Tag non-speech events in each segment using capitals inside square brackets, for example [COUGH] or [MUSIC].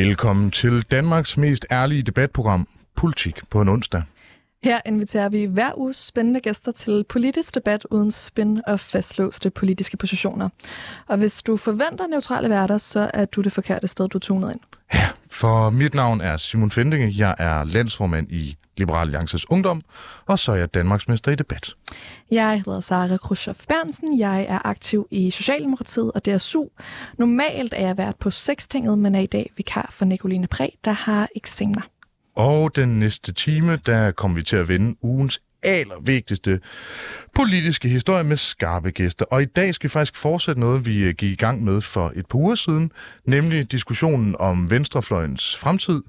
Velkommen til Danmarks mest ærlige debatprogram, Politik på en onsdag. Her inviterer vi hver uge spændende gæster til politisk debat uden spin og fastlåste politiske positioner. Og hvis du forventer neutrale værter, så er du det forkerte sted, du tuner ind. Ja, for mit navn er Simon Fendinge. Jeg er landsformand i Liberal Alliances Ungdom, og så er jeg Danmarksmester i debat. Jeg hedder Sara Khrushchev Bernsen. Jeg er aktiv i Socialdemokratiet og DSU. Normalt er jeg vært på Sekstinget, men er i dag vikar for Nicoline Præ, der har eksamener. Og den næste time, der kommer vi til at vende ugens allervigtigste politiske historie med skarpe gæster. Og i dag skal vi faktisk fortsætte noget, vi øh, gik i gang med for et par uger siden, nemlig diskussionen om venstrefløjens fremtid.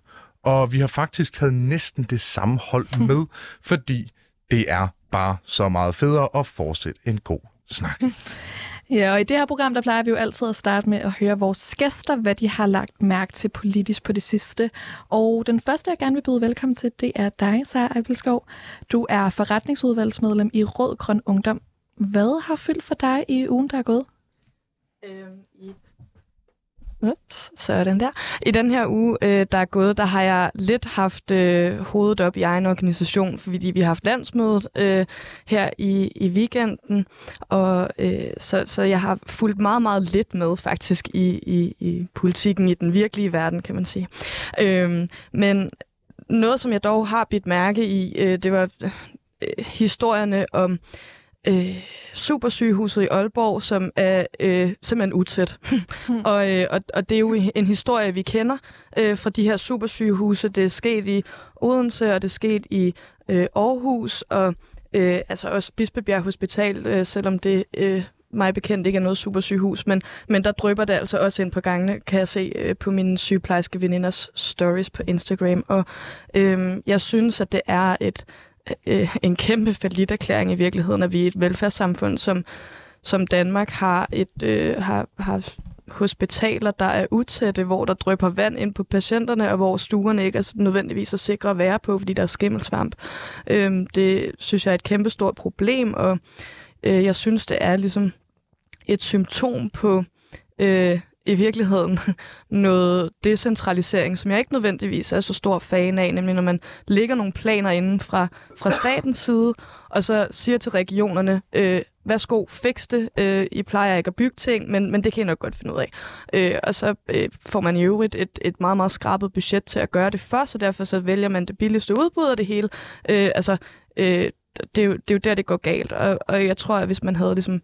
Og vi har faktisk taget næsten det samme hold med, fordi det er bare så meget federe at fortsætte en god snak. [LAUGHS] Ja, og i det her program, der plejer vi jo altid at starte med at høre vores gæster, hvad de har lagt mærke til politisk på det sidste. Og den første, jeg gerne vil byde velkommen til, det er dig, Sara Eibelskov. Du er forretningsudvalgsmedlem i Rød Grøn Ungdom. Hvad har fyldt for dig i ugen, der er gået? Øhm, i Ups, så er den der. I den her uge, øh, der er gået, der har jeg lidt haft øh, hovedet op i egen organisation, fordi vi har haft landsmødet øh, her i, i weekenden, og øh, så, så jeg har fulgt meget, meget lidt med faktisk i, i, i politikken i den virkelige verden, kan man sige. Øh, men noget, som jeg dog har bidt mærke i, øh, det var øh, historierne om øh, supersygehuset i Aalborg, som er øh, simpelthen utæt. [LAUGHS] og, øh, og, og det er jo en historie, vi kender øh, fra de her supersygehuse. Det er sket i Odense, og det er sket i øh, Aarhus, og øh, altså også Bispebjerg Hospital, øh, selvom det... Øh, mig bekendt ikke er noget supersygehus, men, men der drøber det altså også ind på gangene, kan jeg se øh, på mine sygeplejerske veninders stories på Instagram. Og øh, jeg synes, at det er et øh, en kæmpe erklæring i virkeligheden, at vi er et velfærdssamfund, som, som Danmark har et øh, har, har hospitaler, der er utætte, hvor der drøber vand ind på patienterne, og hvor stuerne ikke er nødvendigvis er sikre at være på, fordi der er skimmelsvamp. Øhm, det synes jeg er et kæmpestort problem, og øh, jeg synes, det er ligesom et symptom på øh, i virkeligheden [LAUGHS] noget decentralisering, som jeg ikke nødvendigvis er så stor fan af, nemlig når man lægger nogle planer inden fra, fra statens side, og så siger til regionerne, øh, værsgo, fix det, øh, I plejer ikke at bygge ting, men, men det kan I nok godt finde ud af. Øh, og så øh, får man i øvrigt et, et meget, meget skrabet budget til at gøre det først, så derfor så vælger man det billigste udbud af det hele. Øh, altså, øh, det, er jo, det er jo der, det går galt, og, og jeg tror, at hvis man havde ligesom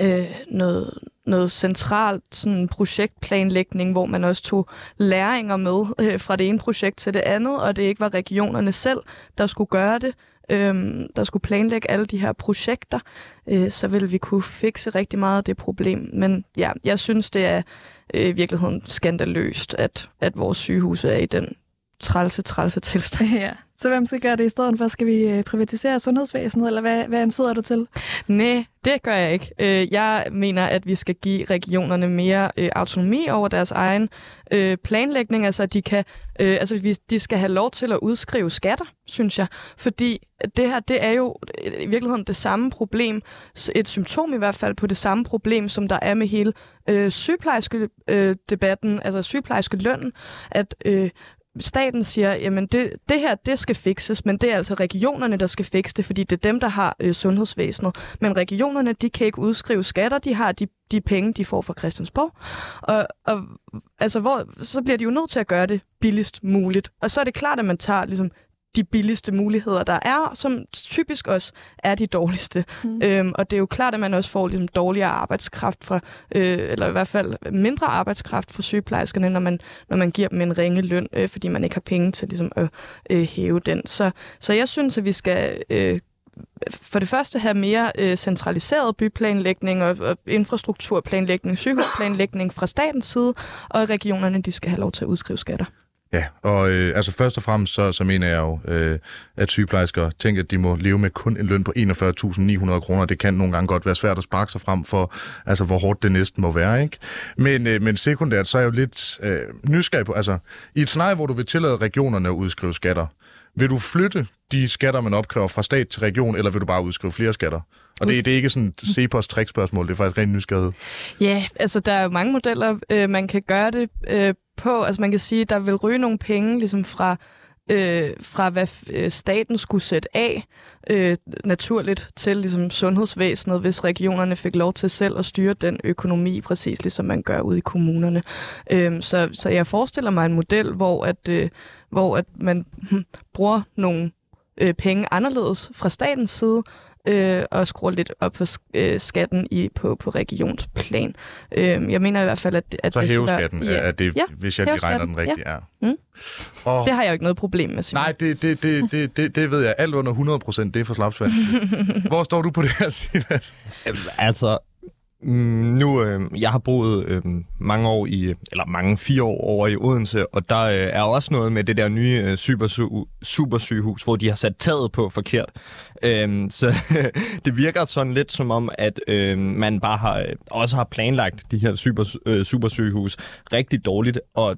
øh, noget, noget centralt sådan projektplanlægning, hvor man også tog læringer med øh, fra det ene projekt til det andet, og det ikke var regionerne selv, der skulle gøre det, øh, der skulle planlægge alle de her projekter, øh, så ville vi kunne fikse rigtig meget af det problem. Men ja, jeg synes, det er øh, i virkeligheden skandaløst, at, at vores sygehuse er i den trælse, trælse tilstand. [LAUGHS] Ja. Så hvem skal gøre det i stedet for? Skal vi øh, privatisere sundhedsvæsenet, eller hvad, hvad ansætter du til? Nej, det gør jeg ikke. Øh, jeg mener, at vi skal give regionerne mere øh, autonomi over deres egen planlægning, altså at de kan, altså de skal have lov til at udskrive skatter, synes jeg, fordi det her, det er jo i virkeligheden det samme problem, et symptom i hvert fald på det samme problem, som der er med hele øh, sygeplejerske øh, debatten, altså sygeplejerske løn, at øh, staten siger, jamen det, det her, det skal fikses, men det er altså regionerne, der skal fikse det, fordi det er dem, der har øh, sundhedsvæsenet. Men regionerne, de kan ikke udskrive skatter, de har de, de penge, de får fra Christiansborg. Og, og altså, hvor, så bliver de jo nødt til at gøre det billigst muligt. Og så er det klart, at man tager ligesom, de billigste muligheder, der er, som typisk også er de dårligste. Mm. Øhm, og det er jo klart, at man også får ligesom, dårligere arbejdskraft, fra, øh, eller i hvert fald mindre arbejdskraft for sygeplejerskerne, når man, når man giver dem en ringe løn, øh, fordi man ikke har penge til ligesom, at øh, hæve den. Så, så jeg synes, at vi skal... Øh, for det første have mere øh, centraliseret byplanlægning og, og infrastrukturplanlægning, sygehusplanlægning fra statens side, og regionerne de skal have lov til at udskrive skatter. Ja, og øh, altså først og fremmest så, så mener jeg jo, øh, at sygeplejersker tænker, at de må leve med kun en løn på 41.900 kroner. Det kan nogle gange godt være svært at sparke sig frem for, altså hvor hårdt det næsten må være, ikke? Men, øh, men sekundært, så er jeg jo lidt øh, nysgerrig på, altså i et scenarie, hvor du vil tillade regionerne at udskrive skatter, vil du flytte de skatter, man opkræver fra stat til region, eller vil du bare udskrive flere skatter? Og det, det er ikke sådan et CEPOS trickspørgsmål, det er faktisk rent nysgerrighed. Ja, altså der er jo mange modeller, øh, man kan gøre det øh, på. Altså man kan sige, der vil ryge nogle penge ligesom fra, øh, fra hvad øh, staten skulle sætte af øh, naturligt til ligesom sundhedsvæsenet, hvis regionerne fik lov til selv at styre den økonomi, præcis ligesom man gør ude i kommunerne. Øh, så, så jeg forestiller mig en model, hvor at, øh, hvor at man hm, bruger nogle øh, penge anderledes fra statens side, øh, og skruer lidt op for øh, skatten i, på, på regionsplan. Øh, jeg mener i hvert fald, at, at Så det hæve skal skatten, være, er det, ja, hvis jeg lige regner den rigtigt, ja. Mm. Og, det har jeg jo ikke noget problem med, Simon. nej, det, det, det, det, det, det ved jeg. Alt under 100 procent, det er for slapsvand. [LAUGHS] Hvor står du på det her, Silas? Altså, Mm, nu, øh, jeg har boet øh, mange år i, eller mange, fire år over i Odense, og der øh, er også noget med det der nye øh, supersyg, supersygehus, hvor de har sat taget på forkert. Øh, så [LAUGHS] det virker sådan lidt som om, at øh, man bare har, øh, også har planlagt de her super, øh, supersygehus rigtig dårligt, og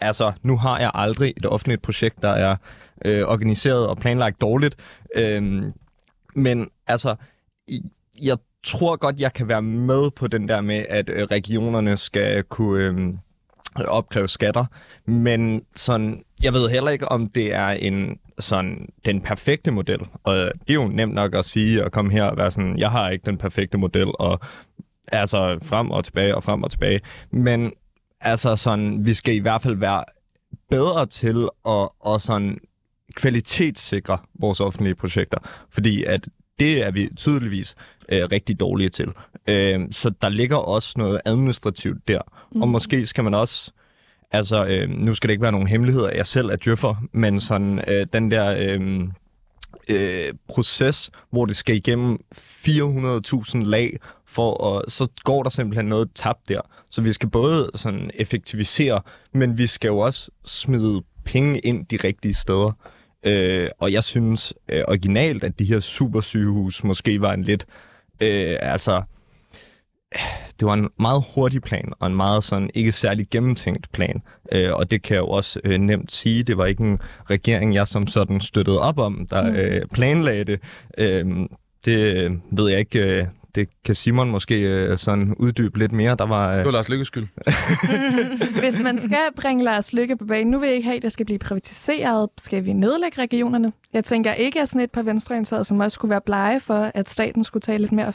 altså, nu har jeg aldrig et offentligt projekt, der er øh, organiseret og planlagt dårligt. Øh, men altså, jeg tror godt, jeg kan være med på den der med, at øh, regionerne skal kunne øh, opkræve skatter. Men sådan, jeg ved heller ikke, om det er en sådan den perfekte model. Og det er jo nemt nok at sige og komme her og være sådan, jeg har ikke den perfekte model, og altså frem og tilbage og frem og tilbage. Men altså sådan, vi skal i hvert fald være bedre til at, at sådan kvalitetssikre vores offentlige projekter. Fordi at det er vi tydeligvis øh, rigtig dårlige til. Øh, så der ligger også noget administrativt der. Mm. Og måske skal man også, altså øh, nu skal det ikke være nogen hemmeligheder, jeg selv er djøffer, men sådan øh, den der øh, øh, proces, hvor det skal igennem 400.000 lag, for at, så går der simpelthen noget tabt der. Så vi skal både sådan effektivisere, men vi skal jo også smide penge ind de rigtige steder. Øh, og jeg synes øh, originalt, at de her supersygehus måske var en lidt, øh, altså, det var en meget hurtig plan, og en meget sådan ikke særlig gennemtænkt plan. Øh, og det kan jeg jo også øh, nemt sige. Det var ikke en regering, jeg som sådan støttede op om, der øh, planlagde det. Øh, det ved jeg ikke. Øh, det kan Simon måske øh, sådan uddybe lidt mere. Der var... Det Øh, var Lars Lykkes skyld. [LAUGHS] Hvis man skal bringe Lars Lykke på banen, nu vil jeg ikke have, at det skal blive privatiseret. Skal vi nedlægge regionerne? Jeg tænker ikke, at sådan et par venstreorienterede, som også skulle være blege for, at staten skulle tage lidt mere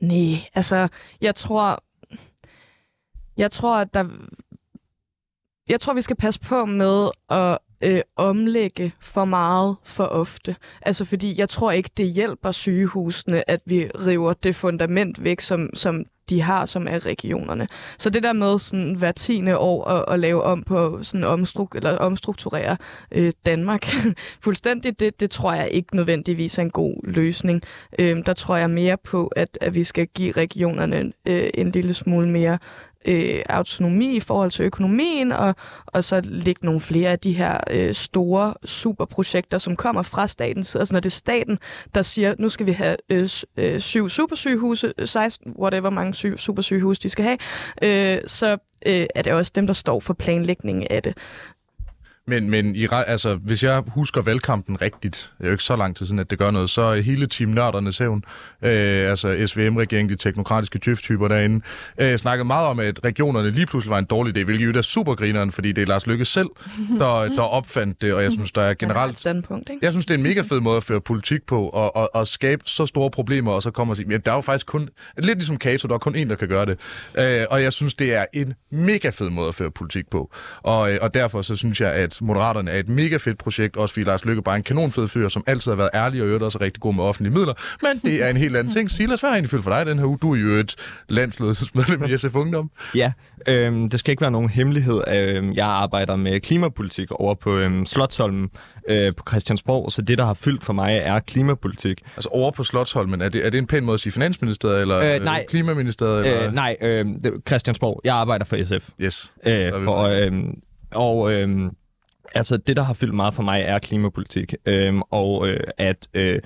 Nej, altså, jeg tror, jeg tror, at der, jeg tror, vi skal passe på med at øh, omlægge for meget for ofte. Altså, fordi jeg tror ikke, det hjælper sygehusene, at vi river det fundament væk, som, som de har, som er regionerne. Så det der med sådan hver tiende år at, at lave om på sådan omstruk eller omstrukturere øh, Danmark [LAUGHS] fuldstændigt, det, det tror jeg ikke nødvendigvis er en god løsning. Øh, der tror jeg mere på, at, at vi skal give regionerne øh, en lille smule mere øh, autonomi i forhold til økonomien, og, og så lægge nogle flere af de her øh, store superprojekter, som kommer fra statens side. Altså når det er staten, der siger, nu skal vi have øh, øh, syv supersygehuse, 16, whatever mange sy- supersygehuse de skal have, øh, så øh, er det også dem, der står for planlægningen af det. Men, men i, altså, hvis jeg husker valgkampen rigtigt, det er jo ikke så lang tid siden, at det gør noget, så hele Team Nørdernes hævn, øh, altså SVM-regeringen, de teknokratiske djøf-typer derinde, øh, snakkede meget om, at regionerne lige pludselig var en dårlig idé, hvilket jo er supergrineren, fordi det er Lars Lykke selv, der, der opfandt det, og jeg synes, der er generelt standpunkt, ikke? jeg synes, det er en mega fed måde at føre politik på, og, og, og skabe så store problemer, og så kommer og sige, men der er jo faktisk kun, lidt ligesom Kato, der er kun en, der kan gøre det. Øh, og jeg synes, det er en mega fed måde at føre politik på. Og, øh, og derfor så synes jeg, at Moderaterne er et mega fedt projekt, også fordi Lars Lykke bare er en kanonfed fyr, som altid har været ærlig og øvrigt også rigtig god med offentlige midler. Men det er en helt anden ting. Silas, hvad har egentlig fyldt for dig den her uge? Du er jo et landsledelsesmedlem i SF Ungdom. Ja, øhm, det skal ikke være nogen hemmelighed. Øhm, jeg arbejder med klimapolitik over på øhm, Slottholmen øh, på Christiansborg, så det, der har fyldt for mig, er klimapolitik. Altså over på Slottsholmen, er det, er det en pæn måde at sige Finansministeriet, eller Øh, nej. Klimaministeriet? Eller? Øh, nej, øh, Christiansborg. Jeg arbejder for SF. Yes. Øh, for, øhm, og øhm, altså, det, der har fyldt meget for mig, er klimapolitik. Øhm, og øh, at øh,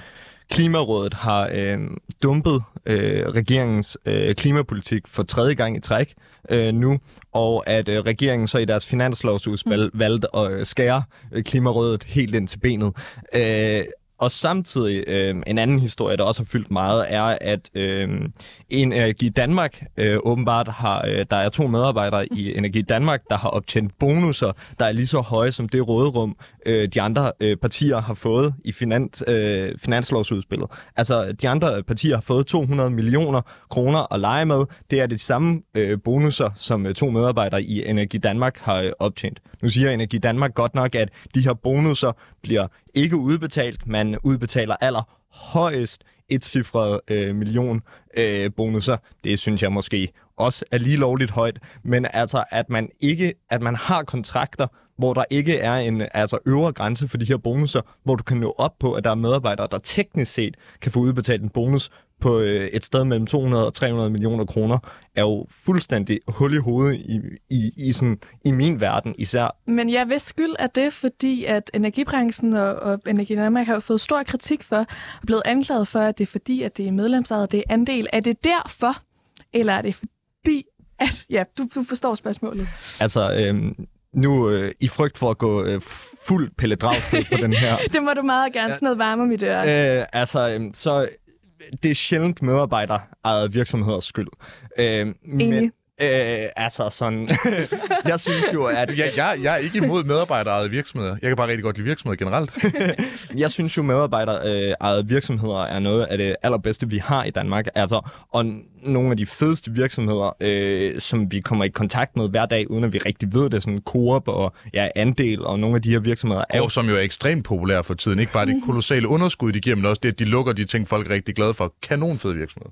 Klimarådet har øh, dumpet øh, regeringens øh, klimapolitik for tredje gang i træk øh, nu, og at øh, regeringen så i deres finanslovsudspil mm. valgte at øh, skære øh, Klimarådet helt ind til benet. Øh, og samtidig øh, en anden historie, der også har fyldt meget, er, at øh, Energi Danmark øh, åbenbart har, øh, der er to medarbejdere i [LAUGHS] Energi Danmark, der har optjent bonusser, der er lige så høje som det råderum, øh, de andre øh, partier har fået i finans, øh, finanslovsudspillet. Altså, de andre partier har fået 200 millioner kroner at lege med. Det er de samme øh, bonusser, som øh, to medarbejdere i Energi Danmark har øh, optjent. Nu siger Energi Danmark godt nok, at de her bonusser bliver ikke udbetalt. Man udbetaler aller højst et cifret øh, million øh, bonusser. Det synes jeg måske også er lige lovligt højt. Men altså, at man ikke, at man har kontrakter, hvor der ikke er en altså øvre grænse for de her bonusser, hvor du kan nå op på, at der er medarbejdere, der teknisk set kan få udbetalt en bonus på øh, et sted mellem 200 og 300 millioner kroner, er jo fuldstændig hul i hovedet i, i, i, sådan, i min verden især. Men jeg vil skyld af det, fordi at energibranchen og, og Energi Danmark har jo fået stor kritik for, og blevet anklaget for, at det er fordi, at det er medlemsejet, det er andel. Er det derfor, eller er det fordi, at... Ja, du, du forstår spørgsmålet. Altså, øhm, nu øh, i frygt for at gå øh, fuld Pelle på den her. [LAUGHS] det må du meget gerne, sådan noget varme om mit øre. Øh, altså, øh, så det er sjældent medarbejder eget virksomheders skyld. Øh, men, Øh, altså sådan... [LAUGHS] jeg synes jo, at... Ja, jeg, jeg er ikke imod medarbejderejede virksomheder. Jeg kan bare rigtig godt lide virksomheder generelt. [LAUGHS] jeg synes jo, medarbejderejede virksomheder er noget af det allerbedste, vi har i Danmark. Altså, og nogle af de fedeste virksomheder, øh, som vi kommer i kontakt med hver dag, uden at vi rigtig ved det, sådan Coop og ja, Andel og nogle af de her virksomheder. Er jo, som jo er ekstremt populære for tiden. Ikke bare det kolossale underskud, de giver, men også det, at de lukker de ting, folk er rigtig glade for. Kanonfede virksomheder.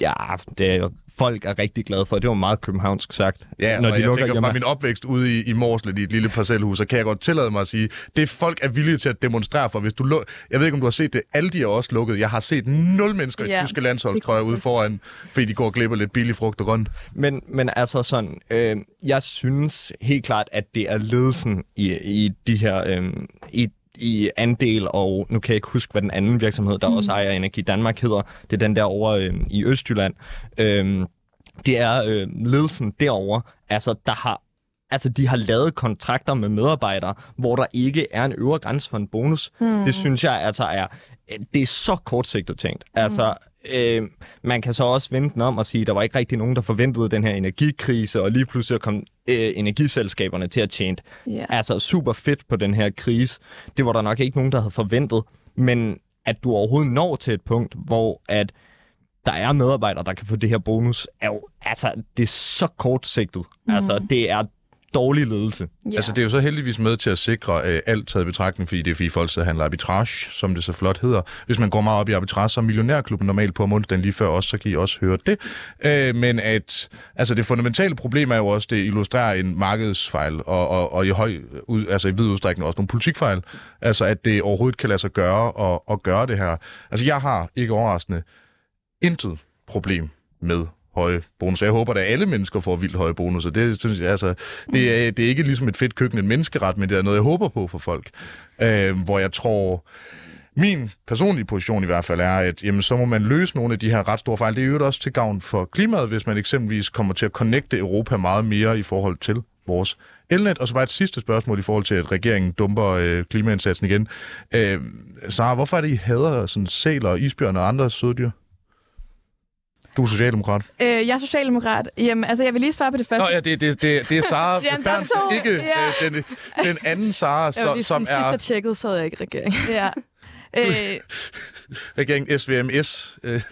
Ja, det er folk er rigtig glade for. Det var meget københavnsk sagt. Ja, når de jeg tænker hjemme. fra min opvækst ude i, i Morslet i et lille parcelhus, så kan jeg godt tillade mig at sige, det folk er villige til at demonstrere for. Hvis du luk... Jeg ved ikke, om du har set det. Alle de er også lukket. Jeg har set nul mennesker ja, i tyske landsholdstrøjer ude foran, fordi de går og glipper lidt billig frugt og grønt. Men, men altså sådan, øh, jeg synes helt klart, at det er ledelsen i, i de her, øh, i i andel, og nu kan jeg ikke huske, hvad den anden virksomhed, der mm. også ejer Energi Danmark hedder. Det er den der over øh, i Østjylland. Øhm, det er øh, ledelsen derover, altså der har Altså, de har lavet kontrakter med medarbejdere, hvor der ikke er en øvre grænse for en bonus. Mm. Det synes jeg altså er, det er så kortsigtet tænkt. Altså, øh, man kan så også vente den om og sige, at der var ikke rigtig nogen, der forventede den her energikrise, og lige pludselig kom øh, energiselskaberne til at tjene yeah. altså super fedt på den her krise. Det var der nok ikke nogen, der havde forventet, men at du overhovedet når til et punkt, hvor at der er medarbejdere, der kan få det her bonus, er jo, altså, det er så kortsigtet. Mm. Altså, det er dårlig ledelse. Ja. Altså, det er jo så heldigvis med til at sikre øh, alt taget i betragtning, fordi det er fordi folk sidder handler arbitrage, som det så flot hedder. Hvis man går meget op i arbitrage, så er Millionærklubben normalt på onsdagen lige før også, så kan I også høre det. Øh, men at, altså det fundamentale problem er jo også, det illustrerer en markedsfejl, og, og, og i, høj, ud, altså i vid udstrækning også nogle politikfejl. Altså at det overhovedet kan lade sig gøre og, og gøre det her. Altså jeg har, ikke overraskende, intet problem med høje bonus. Jeg håber, at alle mennesker får vildt høje bonusser. Det, synes jeg, altså, det, er, det er ikke ligesom et fedt køkken, en menneskeret, men det er noget, jeg håber på for folk. Øh, hvor jeg tror, min personlige position i hvert fald er, at jamen, så må man løse nogle af de her ret store fejl. Det er jo også til gavn for klimaet, hvis man eksempelvis kommer til at connecte Europa meget mere i forhold til vores elnet. Og så var et sidste spørgsmål i forhold til, at regeringen dumper øh, klimaindsatsen igen. Øh, Sara, hvorfor er det, I hader sådan sæler, isbjørn og andre søddyr? Du er socialdemokrat. Øh, jeg er socialdemokrat. Jamen, altså, jeg vil lige svare på det første. Nå ja, det, det, det, det er Sara [LAUGHS] Berns, ikke ja. øh, den, den anden Sara, så, ja, som er... Sidst jeg tjekkede, så havde jeg ikke regering. Ja. [LAUGHS] Øh, Regeringen SVMS. Øh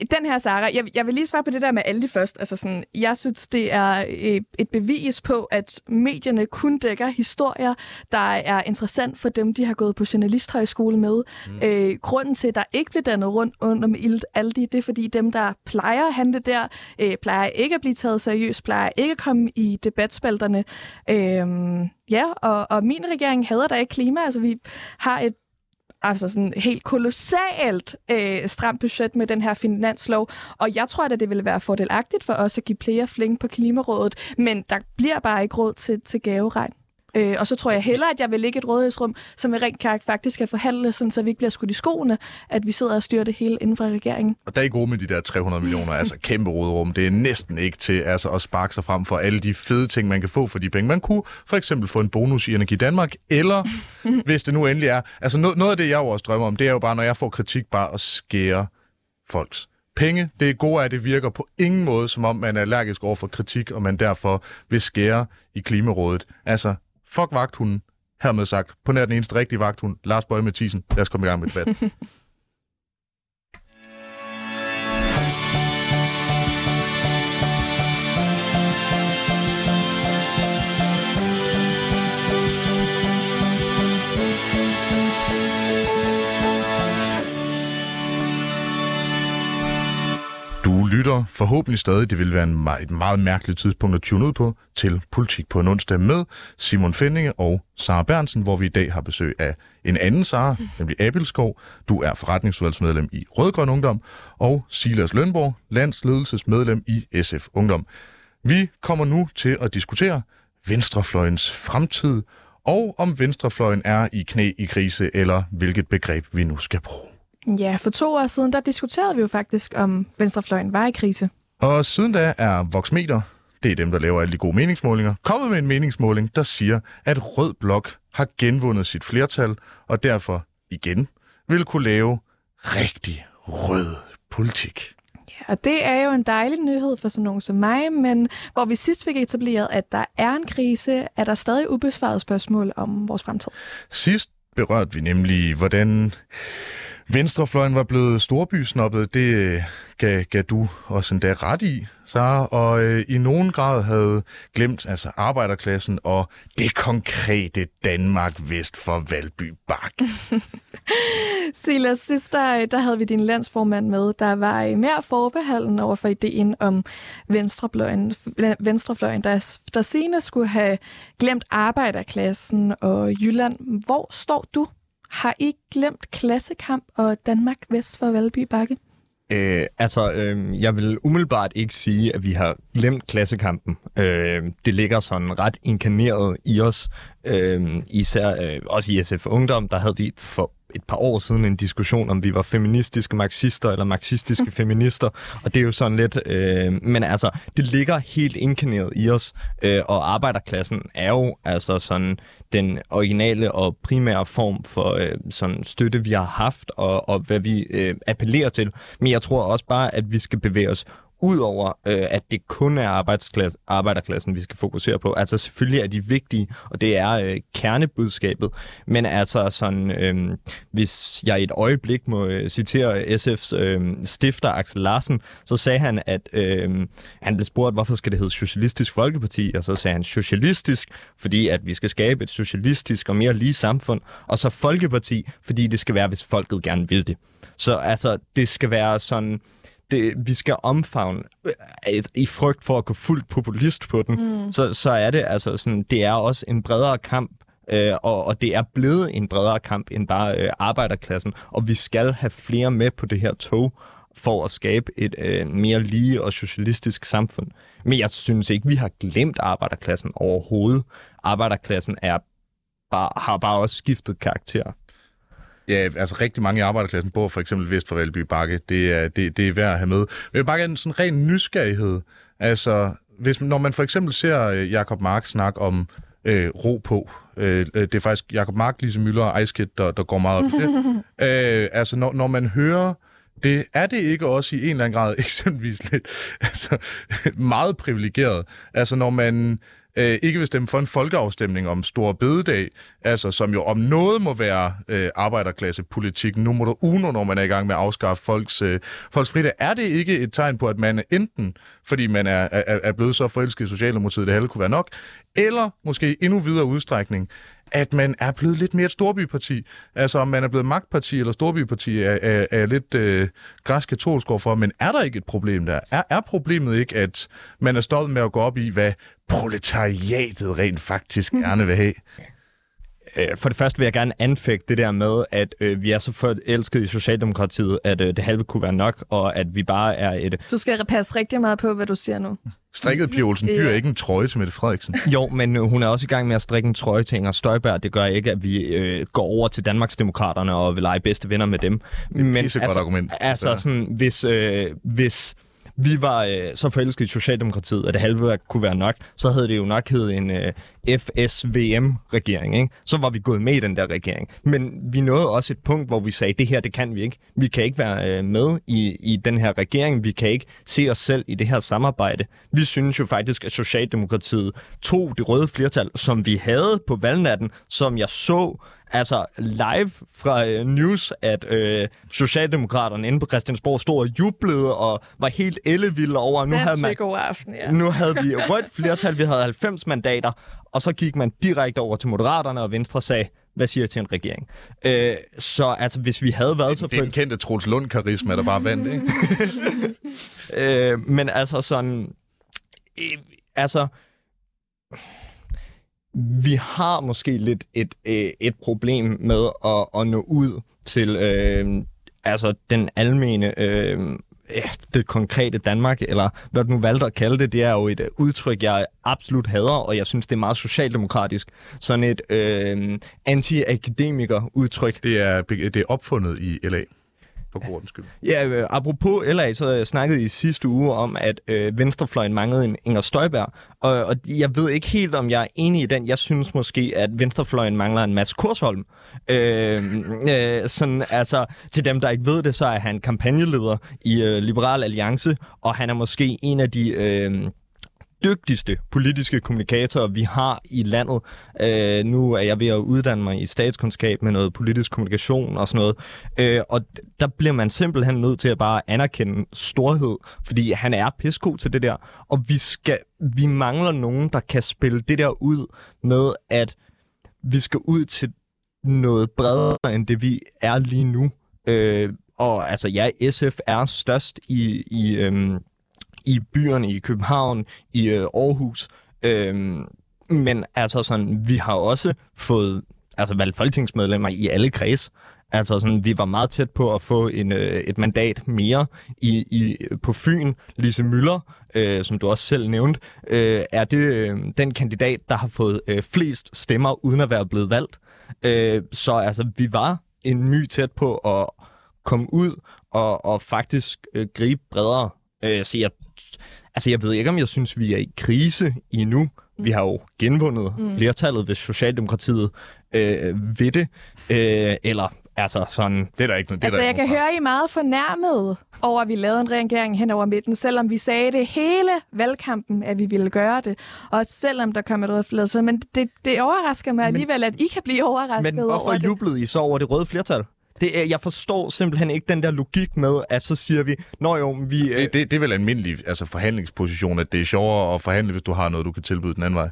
den her, Sara, jeg, jeg vil lige svare på det der med Aldi først. Altså sådan, jeg synes, det er øh, et bevis på, at medierne kun dækker historier, der er interessant for dem, de har gået på journalisthøjskole med. Mm. Øh, grunden til, at der ikke bliver dannet rundt under med Aldi, det er fordi dem, der plejer at handle der, øh, plejer ikke at blive taget seriøst, plejer ikke at komme i debatspalterne. Øh, ja, og, og min regering hader da ikke klima. Altså, vi har et altså sådan helt kolossalt øh, stramt budget med den her finanslov. Og jeg tror at det ville være fordelagtigt for os at give flere flink på Klimarådet, men der bliver bare ikke råd til, til gaveregn. Øh, og så tror jeg hellere, at jeg vil lægge et rådighedsrum, som i rent faktisk skal forhandle, sådan, så vi ikke bliver skudt i skoene, at vi sidder og styrer det hele inden for regeringen. Og der er ikke rum med de der 300 millioner, altså kæmpe råderum. Det er næsten ikke til altså, at sparke sig frem for alle de fede ting, man kan få for de penge. Man kunne for eksempel få en bonus i Energi Danmark, eller [LAUGHS] hvis det nu endelig er. Altså noget, noget af det, jeg jo også drømmer om, det er jo bare, når jeg får kritik, bare at skære folks penge. Det er gode af, at det virker på ingen måde, som om man er allergisk over for kritik, og man derfor vil skære i Klimarådet. Altså, fuck vagthunden. Hermed sagt, på nær den eneste rigtige vagthund, Lars Bøge Mathisen. Lad os komme i gang med debatten. [LAUGHS] Du lytter forhåbentlig stadig, det vil være en meget, et meget mærkeligt tidspunkt at tune ud på, til Politik på en onsdag med Simon Fendinge og Sara Bernsen, hvor vi i dag har besøg af en anden Sara, nemlig Abelskov. Du er forretningsudvalgsmedlem i Rødgrøn Ungdom, og Silas Lønborg, landsledelsesmedlem i SF Ungdom. Vi kommer nu til at diskutere venstrefløjens fremtid, og om venstrefløjen er i knæ i krise, eller hvilket begreb vi nu skal bruge. Ja, for to år siden, der diskuterede vi jo faktisk, om venstrefløjen var i krise. Og siden da er Voxmeter, det er dem, der laver alle de gode meningsmålinger, kommet med en meningsmåling, der siger, at Rød Blok har genvundet sit flertal, og derfor igen vil kunne lave rigtig rød politik. Ja, og det er jo en dejlig nyhed for sådan nogen som mig, men hvor vi sidst fik etableret, at der er en krise, er der stadig ubesvaret spørgsmål om vores fremtid. Sidst berørte vi nemlig, hvordan Venstrefløjen var blevet storbysnoppet, det gav, gav du også endda ret i, Sara, og øh, i nogen grad havde glemt altså arbejderklassen og det konkrete Danmark vest for Valby Bak. [LAUGHS] Silas, sidst der, der havde vi din landsformand med, der var mere forbeholden over for ideen om venstrefløjen, venstrefløjen der, der senere skulle have glemt arbejderklassen og Jylland. Hvor står du har I glemt klassekamp og Danmark vest for Valby Bakke? Øh, altså, øh, jeg vil umiddelbart ikke sige, at vi har glemt klassekampen. Øh, det ligger sådan ret inkarneret i os. Øh, især øh, også i SF Ungdom, der havde vi for et par år siden en diskussion om, vi var feministiske marxister eller marxistiske feminister, og det er jo sådan lidt, øh, men altså, det ligger helt inkarneret i os, øh, og arbejderklassen er jo altså sådan den originale og primære form for øh, sådan støtte, vi har haft, og, og hvad vi øh, appellerer til. Men jeg tror også bare, at vi skal bevæge os Udover øh, at det kun er arbejdsklasse, arbejderklassen, vi skal fokusere på. Altså selvfølgelig er de vigtige, og det er øh, kernebudskabet. Men altså sådan, øh, hvis jeg i et øjeblik må øh, citere SF's øh, stifter Axel Larsen, så sagde han, at øh, han blev spurgt, hvorfor skal det hedde Socialistisk Folkeparti? Og så sagde han socialistisk, fordi at vi skal skabe et socialistisk og mere lige samfund. Og så Folkeparti, fordi det skal være, hvis folket gerne vil det. Så altså, det skal være sådan det, vi skal omfavne øh, i frygt for at gå fuldt populist på den, mm. så, så er det altså sådan, det er også en bredere kamp, øh, og, og det er blevet en bredere kamp end bare øh, arbejderklassen, og vi skal have flere med på det her tog for at skabe et øh, mere lige og socialistisk samfund. Men jeg synes ikke, vi har glemt arbejderklassen overhovedet. Arbejderklassen er bare, har bare også skiftet karakter. Ja, altså rigtig mange i arbejderklassen bor for eksempel vest for Valby Bakke. Det er, det, det er værd at have med. Men jeg vil bare gerne sådan ren nysgerrighed. Altså, hvis, når man for eksempel ser øh, Jakob Mark snakke om øh, ro på, øh, øh, det er faktisk Jakob Mark, Lise Møller og Eiskit, der, der går meget op i det. [LAUGHS] øh, altså, når, når man hører det er det ikke også i en eller anden grad [LAUGHS] eksempelvis lidt altså, meget privilegeret. Altså når man øh, ikke vil stemme for en folkeafstemning om stor bededag, altså som jo om noget må være øh, arbejderklassepolitik. Nu må uno, når man er i gang med at afskaffe folks, øh, folks fridag. Er det ikke et tegn på, at man enten, fordi man er, er, er blevet så forelsket i Socialdemokratiet, det hele kunne være nok, eller måske endnu videre udstrækning, at man er blevet lidt mere et storbyparti. Altså om man er blevet magtparti eller storbyparti, er, er, er lidt øh, græsk katolsk for, men er der ikke et problem der? Er, er problemet ikke, at man er stolt med at gå op i, hvad proletariatet rent faktisk mm. gerne vil have? Øh, for det første vil jeg gerne anfægte det der med, at øh, vi er så forelsket i Socialdemokratiet, at øh, det halve kunne være nok, og at vi bare er et... Du skal passe rigtig meget på, hvad du siger nu. Strikket Pia Olsen Dyr er ikke en trøje til Mette Frederiksen. [LAUGHS] Jo, men øh, hun er også i gang med at strikke en trøje til Inger Støjberg. Det gør ikke, at vi øh, går over til Danmarksdemokraterne og vil lege bedste venner med dem. Men, altså, godt argument. Altså, sådan, hvis, øh, hvis vi var øh, så forelskede i Socialdemokratiet, at det halve kunne være nok, så havde det jo nok heddet en øh, FSVM-regering. Ikke? Så var vi gået med i den der regering. Men vi nåede også et punkt, hvor vi sagde, det her, det kan vi ikke. Vi kan ikke være øh, med i, i den her regering. Vi kan ikke se os selv i det her samarbejde. Vi synes jo faktisk, at Socialdemokratiet tog det røde flertal, som vi havde på valgnatten, som jeg så altså live fra uh, news, at uh, Socialdemokraterne inde på Christiansborg stod og jublede og var helt ellevilde over. Nu havde, man, god aften, ja. nu havde vi rødt flertal, vi havde 90 mandater, og så gik man direkte over til Moderaterne, og Venstre sagde, hvad siger til en regering? Uh, så altså, hvis vi havde været så... Det er den kendte Troels Lund-karisma, der bare vandt, ikke? uh, [LAUGHS] men altså sådan... Uh, altså vi har måske lidt et, et, et problem med at, at nå ud til øh, altså den almene øh, det konkrete Danmark, eller hvad du nu valgte at kalde det, det er jo et øh, udtryk, jeg absolut hader, og jeg synes, det er meget socialdemokratisk. Sådan et øh, anti-akademiker udtryk. Det er, det er opfundet i LA på god skyld. Ja, øh, apropos LA, så jeg snakkede i sidste uge om, at øh, Venstrefløjen manglede en Inger Støjberg, og, og jeg ved ikke helt, om jeg er enig i den. Jeg synes måske, at Venstrefløjen mangler en masse Kursholm. Øh, øh, sådan, altså, til dem, der ikke ved det, så er han kampagneleder i øh, Liberal Alliance, og han er måske en af de... Øh, dygtigste politiske kommunikatorer, vi har i landet. Øh, nu er jeg ved at uddanne mig i statskundskab med noget politisk kommunikation og sådan noget. Øh, og der bliver man simpelthen nødt til at bare anerkende storhed, fordi han er pisko til det der. Og vi, skal, vi mangler nogen, der kan spille det der ud med, at vi skal ud til noget bredere end det, vi er lige nu. Øh, og altså, ja, SF er størst i, i øhm, i byerne, i København, i øh, Aarhus. Øhm, men altså sådan, vi har også fået altså valgt folketingsmedlemmer i alle kreds. Altså sådan, vi var meget tæt på at få en, øh, et mandat mere i, i, på Fyn. Lise Møller, øh, som du også selv nævnte, øh, er det øh, den kandidat, der har fået øh, flest stemmer, uden at være blevet valgt. Øh, så altså, vi var en my tæt på at komme ud og, og faktisk øh, gribe bredere. Øh, så jeg Altså, jeg ved ikke, om jeg synes, vi er i krise endnu. Vi har jo genvundet mm. flertallet, hvis Socialdemokratiet øh, ved det. Øh, eller altså sådan... Det er der ikke noget. Det altså, der jeg kan høre, I er meget fornærmet over, at vi lavede en regering hen over midten, selvom vi sagde det hele valgkampen, at vi ville gøre det. Og selvom der kom et rødt flertal. Men det, det overrasker mig men, alligevel, at I kan blive overrasket over det. Men hvorfor jublede I så over det røde flertal? Det er, jeg forstår simpelthen ikke den der logik med, at så siger vi, nå jo, vi... Øh... Det, det, det er vel en almindelig altså, forhandlingsposition, at det er sjovere at forhandle, hvis du har noget, du kan tilbyde den anden vej.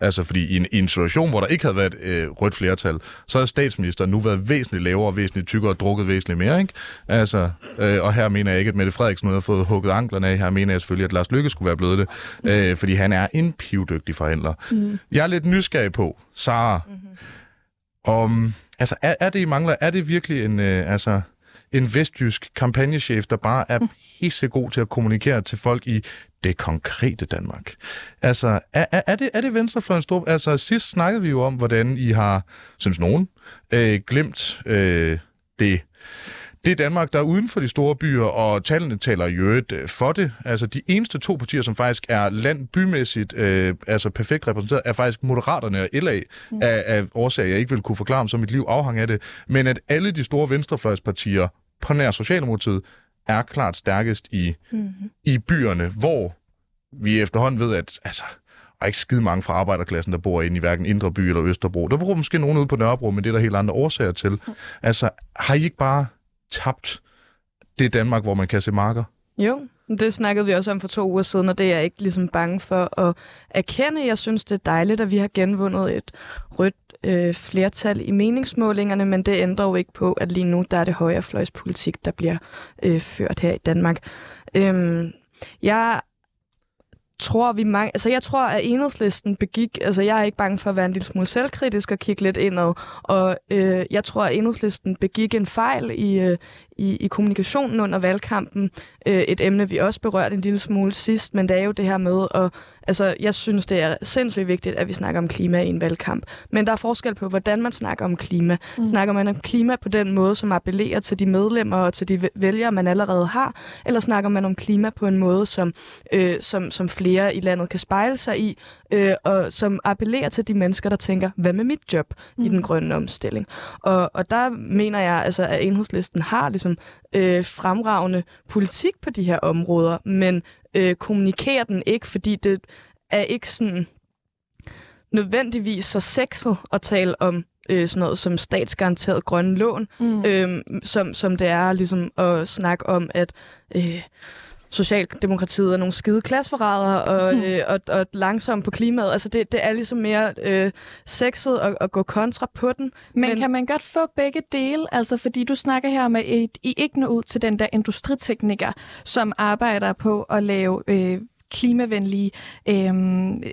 Altså, fordi i en, i en situation, hvor der ikke havde været øh, rødt flertal, så havde statsministeren nu været væsentligt lavere, væsentligt tykkere og drukket væsentligt mere, ikke? Altså, øh, og her mener jeg ikke, at Mette Frederiksen har fået hugget anklerne af. Her mener jeg selvfølgelig, at Lars Lykke skulle være blevet det. Mm. Øh, fordi han er en pivdygtig forhandler. Mm. Jeg er lidt nysgerrig på, Sara, mm-hmm. om Altså, er, er det, I mangler, er det virkelig en, øh, altså, en vestjysk kampagnechef, der bare er pisse god til at kommunikere til folk i det konkrete Danmark? Altså, er, er, er, det, er det venstrefløjen stor? Altså, sidst snakkede vi jo om, hvordan I har, synes nogen, øh, glemt øh, det det er Danmark, der er uden for de store byer, og tallene taler jo øvrigt øh, for det. Altså de eneste to partier, som faktisk er land bymæssigt øh, altså perfekt repræsenteret, er faktisk Moderaterne og LA mm. af, af årsager, jeg ikke vil kunne forklare, om så mit liv afhang af det. Men at alle de store venstrefløjspartier på nær Socialdemokratiet er klart stærkest i, mm. i byerne, hvor vi efterhånden ved, at altså, der er ikke skide mange fra arbejderklassen, der bor inde i hverken Indre By eller Østerbro. Der bor måske nogen ude på Nørrebro, men det er der helt andre årsager til. Mm. Altså, har I ikke bare tabt det Danmark, hvor man kan se marker? Jo, det snakkede vi også om for to uger siden, og det er jeg ikke ligesom bange for at erkende. Jeg synes, det er dejligt, at vi har genvundet et rødt øh, flertal i meningsmålingerne, men det ændrer jo ikke på, at lige nu der er det højrefløjspolitik, der bliver øh, ført her i Danmark. Øhm, jeg tror vi mange... Altså, jeg tror, at enhedslisten begik... Altså, jeg er ikke bange for at være en lille smule selvkritisk og kigge lidt indad. Og øh, jeg tror, at enhedslisten begik en fejl i, øh, i, i kommunikationen under valgkampen. Øh, et emne, vi også berørte en lille smule sidst, men det er jo det her med at... Altså, jeg synes, det er sindssygt vigtigt, at vi snakker om klima i en valgkamp. Men der er forskel på, hvordan man snakker om klima. Mm. Snakker man om klima på den måde, som appellerer til de medlemmer og til de vælgere, man allerede har? Eller snakker man om klima på en måde, som, øh, som, som flere i landet kan spejle sig i, øh, og som appellerer til de mennesker, der tænker, hvad med mit job mm. i den grønne omstilling? Og, og der mener jeg, altså, at enhedslisten har ligesom, øh, fremragende politik på de her områder, men øh, kommunikerer den ikke, fordi det er ikke sådan nødvendigvis så sexet at tale om øh, sådan noget som statsgaranteret grønne lån, mm. øh, som, som det er ligesom at snakke om, at øh, Socialdemokratiet er nogle skide klasseforrædere og, mm. øh, og, og langsomt på klimaet. Altså det, det er ligesom mere øh, sexet at, at gå kontra på den. Men, men kan man godt få begge dele? Altså fordi du snakker her med, at I ikke når ud til den der industritekniker, som arbejder på at lave øh, klimavenlige øh,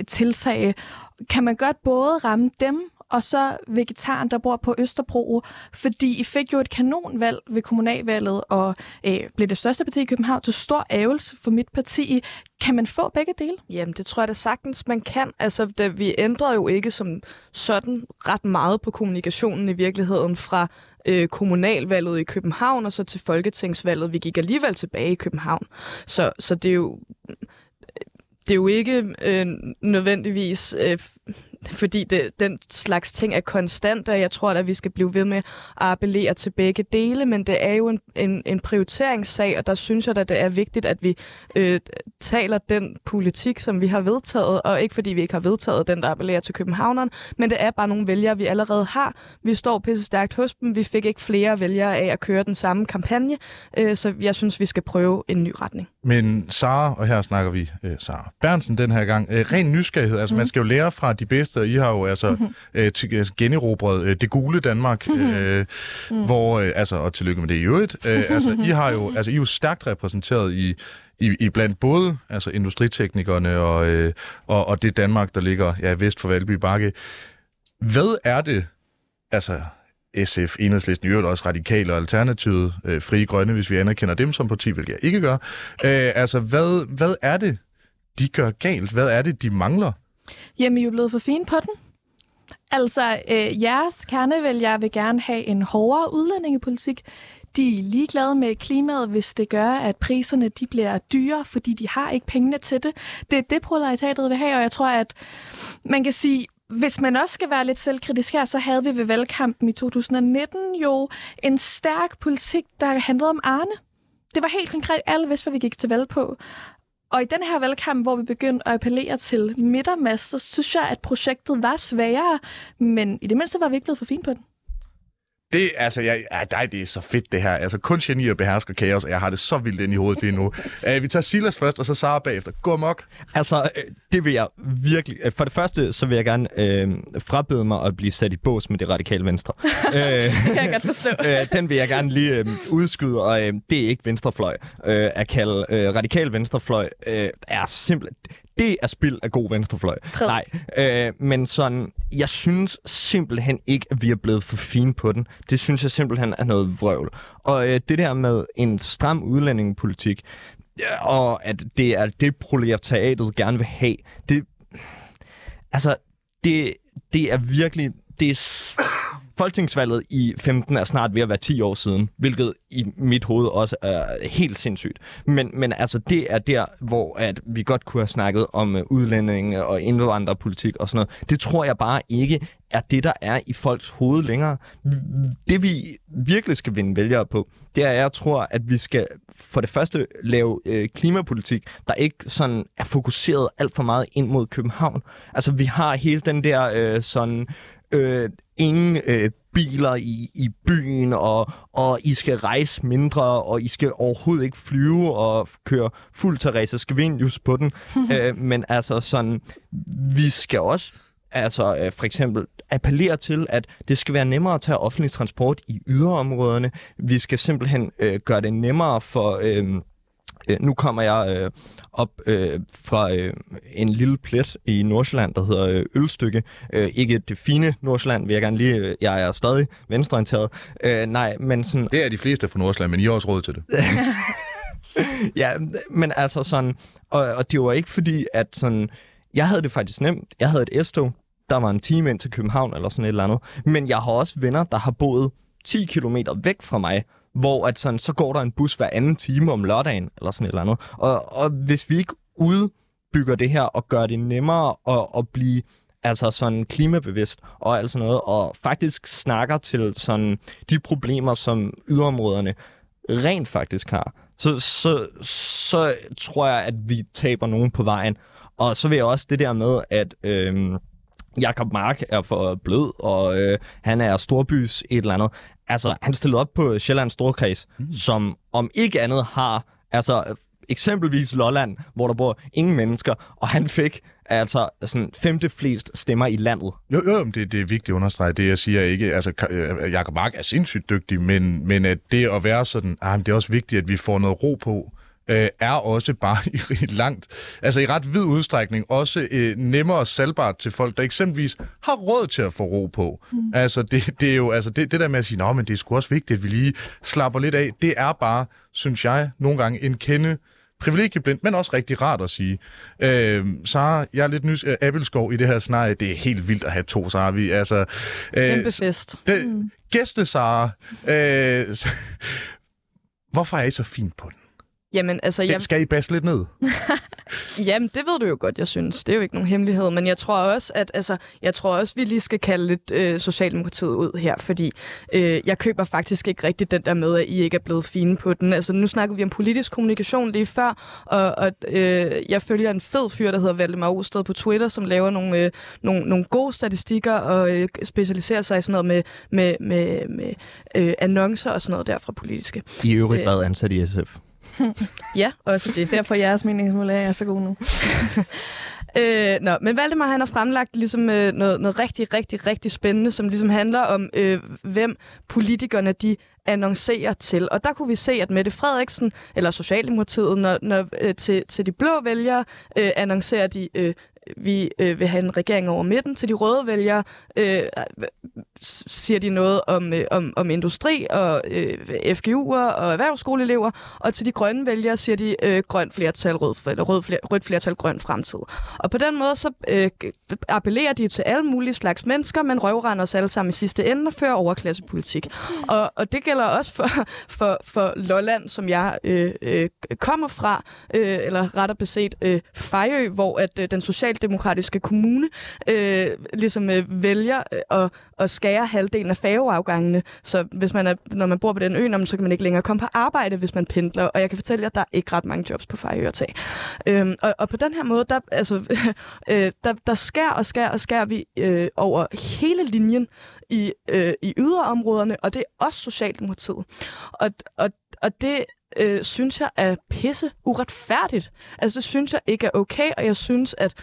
tiltag. Kan man godt både ramme dem og så vegetaren, der bor på Østerbro, fordi I fik jo et kanonvalg ved kommunalvalget, og øh, blev det største parti i København til stor ævelse for mit parti. Kan man få begge dele? Jamen, det tror jeg da sagtens, man kan. Altså, da vi ændrer jo ikke som sådan ret meget på kommunikationen i virkeligheden fra øh, kommunalvalget i København og så til folketingsvalget. Vi gik alligevel tilbage i København. Så, så det er jo øh, det er jo ikke øh, nødvendigvis øh, fordi det, den slags ting er konstant, og jeg tror, at vi skal blive ved med at appellere til begge dele, men det er jo en, en, en prioriteringssag, og der synes jeg, at det er vigtigt, at vi øh, taler den politik, som vi har vedtaget, og ikke fordi vi ikke har vedtaget den, der appellerer til københavneren, men det er bare nogle vælgere, vi allerede har. Vi står pisse stærkt hos dem, vi fik ikke flere vælgere af at køre den samme kampagne, øh, så jeg synes, vi skal prøve en ny retning. Men Sara, og her snakker vi øh, Sara Bernsen den her gang, øh, ren nysgerrighed, altså mm. man skal jo lære fra de bedste Venstre, I har jo altså mm-hmm. øh, generobret øh, det gule Danmark, mm-hmm. øh, mm. hvor, øh, altså, og tillykke med det i øvrigt, øh, [LAUGHS] altså, I har jo, altså, I er jo stærkt repræsenteret i, i, i blandt både altså industriteknikerne og, øh, og, og det Danmark, der ligger ja, vest for Valby Bakke. Hvad er det, altså SF, Enhedslisten, i øvrigt også Radikale og Alternativet, øh, Frie Grønne, hvis vi anerkender dem som parti, hvilket jeg ikke gør. Øh, altså, hvad, hvad er det, de gør galt? Hvad er det, de mangler? Jamen, I er jo blevet for fine på den. Altså, øh, jeres kernevælgere vil gerne have en hårdere udlændingepolitik. De er ligeglade med klimaet, hvis det gør, at priserne de bliver dyre, fordi de har ikke pengene til det. Det er det, proletariatet vil have, og jeg tror, at man kan sige, hvis man også skal være lidt selvkritisk her, så havde vi ved valgkampen i 2019 jo en stærk politik, der handlede om Arne. Det var helt konkret, alle vidste, hvad vi gik til valg på. Og i den her valgkamp, hvor vi begyndte at appellere til midtermasse, så synes jeg, at projektet var sværere, men i det mindste var vi ikke blevet for fint på den. Det, altså, jeg, ja, nej, det er så fedt, det her. Altså, kun genier behersker kaos, og jeg har det så vildt ind i hovedet lige nu. uh, [LAUGHS] vi tager Silas først, og så Sara bagefter. Gå amok. Altså, øh, det vil jeg virkelig... Øh, for det første, så vil jeg gerne øh, frabede mig at blive sat i bås med det radikale venstre. [LAUGHS] øh, kan jeg godt forstå. [LAUGHS] øh, den vil jeg gerne lige øh, udskyde, og øh, det er ikke venstrefløj. Øh, at kalde øh, radikal venstrefløj øh, er simpelthen det er spild af god venstrefløj. Prøv. Nej, øh, men sådan, jeg synes simpelthen ikke, at vi er blevet for fine på den. Det synes jeg simpelthen er noget vrøvl. Og øh, det der med en stram udlændingepolitik, ja, og at det er det, proletariatet gerne vil have, det, altså, det, det er virkelig, det er Folketingsvalget i 15 er snart ved at være 10 år siden, hvilket i mit hoved også er helt sindssygt. Men, men altså, det er der, hvor at vi godt kunne have snakket om øh, udlændinge og indvandrerpolitik og sådan noget. Det tror jeg bare ikke er det, der er i folks hoved længere. Det vi virkelig skal vinde vælgere på, det er, at jeg tror, at vi skal for det første lave øh, klimapolitik, der ikke sådan er fokuseret alt for meget ind mod København. Altså vi har hele den der øh, sådan øh, ingen øh, biler i, i byen, og, og I skal rejse mindre, og I skal overhovedet ikke flyve og køre fuld Teresa Scavenius på den. [LAUGHS] øh, men altså sådan, vi skal også altså øh, for eksempel appellere til, at det skal være nemmere at tage offentlig transport i yderområderne. Vi skal simpelthen øh, gøre det nemmere for... Øh, Øh, nu kommer jeg øh, op øh, fra øh, en lille plet i Nordsjælland, der hedder øh, Ølstykke. Øh, ikke det fine Nordsjælland, vil jeg gerne lige... Øh, jeg er stadig venstreorienteret. Øh, nej, men sådan... Det er de fleste fra Nordsjælland, men I har også råd til det. [LAUGHS] ja, men altså sådan... Og, og det var ikke fordi, at sådan... Jeg havde det faktisk nemt. Jeg havde et S-tog. Der var en time ind til København eller sådan et eller andet. Men jeg har også venner, der har boet 10 km væk fra mig, hvor at sådan, så går der en bus hver anden time om lørdagen, eller sådan et eller andet. Og, og hvis vi ikke udbygger det her og gør det nemmere at, at blive altså sådan klimabevidst og alt sådan noget, og faktisk snakker til sådan de problemer, som yderområderne rent faktisk har, så, så, så tror jeg, at vi taber nogen på vejen. Og så vil jeg også det der med, at øhm, Jakob Mark er for blød, og øh, han er storbys et eller andet. Altså, han stillede op på Sjællands Storkreds, mm. som om ikke andet har, altså eksempelvis Lolland, hvor der bor ingen mennesker, og han fik altså sådan femte flest stemmer i landet. Jo, jo, det, det er vigtigt at understrege. Det, jeg siger ikke, altså øh, Jakob Mark er sindssygt dygtig, men, men at det at være sådan, ah, det er også vigtigt, at vi får noget ro på, øh, er også bare [LAUGHS] i langt, altså i ret vid udstrækning, også øh, nemmere salgbart til folk, der eksempelvis har råd til at få ro på. Mm. Altså det, det er jo, altså det, det der med at sige, nå, men det er sgu også vigtigt, at vi lige slapper lidt af, det er bare, synes jeg, nogle gange en kende privilegieblindt, men også rigtig rart at sige. Øh, Sara, jeg er lidt nys... Øh, Abelskov i det her scenarie, det er helt vildt at have to Sara. Vi, altså, øh, Kæmpe fest. Det, mm. Gæste Sara. Øh, [LAUGHS] hvorfor er I så fint på den? Jamen, altså... Jeg... Skal I basse lidt ned? [LAUGHS] Jamen, det ved du jo godt, jeg synes. Det er jo ikke nogen hemmelighed. Men jeg tror også, at altså, jeg tror også, vi lige skal kalde lidt øh, Socialdemokratiet ud her, fordi øh, jeg køber faktisk ikke rigtig den der med, at I ikke er blevet fine på den. Altså, nu snakker vi om politisk kommunikation lige før, og, og øh, jeg følger en fed fyr, der hedder Valdemar Osted på Twitter, som laver nogle, øh, nogle, nogle gode statistikker og øh, specialiserer sig i sådan noget med, med, med, med øh, annoncer og sådan noget der fra politiske. I øvrigt øh, været ansat i SF. [LAUGHS] ja, også det. Derfor jeres meningsmål er så god nu. [LAUGHS] Øh, nå, men Valdemar han har fremlagt ligesom, øh, noget, noget rigtig, rigtig, rigtig spændende, som ligesom handler om, øh, hvem politikerne de annoncerer til. Og der kunne vi se, at Mette Frederiksen, eller Socialdemokratiet, når, når, øh, til, til de blå vælgere, øh, annoncerer de øh, vi øh, vil have en regering over midten. Til de røde vælgere øh, siger de noget om, øh, om, om industri og øh, FGU'er og erhvervsskoleelever, og til de grønne vælgere siger de øh, grønt flertal, rød, eller rød fler, rødt flertal, grøn fremtid. Og på den måde så øh, appellerer de til alle mulige slags mennesker, men røvrender os alle sammen i sidste ende og fører overklassepolitik. Og, og det gælder også for, for, for Lolland, som jeg øh, øh, kommer fra, øh, eller rettere beset øh, Fejø, hvor at øh, den socialdemokratiske kommune øh, ligesom øh, vælger øh, at, at skære halvdelen af færgeafgangene. Så hvis man er, når man bor på den ø, så kan man ikke længere komme på arbejde, hvis man pendler. Og jeg kan fortælle jer, at der er ikke ret mange jobs på Fejø at tage. Øhm, og, og på den her måde, der, altså, [LAUGHS] øh, der, der skær og skær og skær vi øh, over hele linjen i, øh, i yderområderne, og det er også Socialdemokratiet. Og, og, og det øh, synes jeg er pisse uretfærdigt. Altså, det synes jeg ikke er okay, og jeg synes, at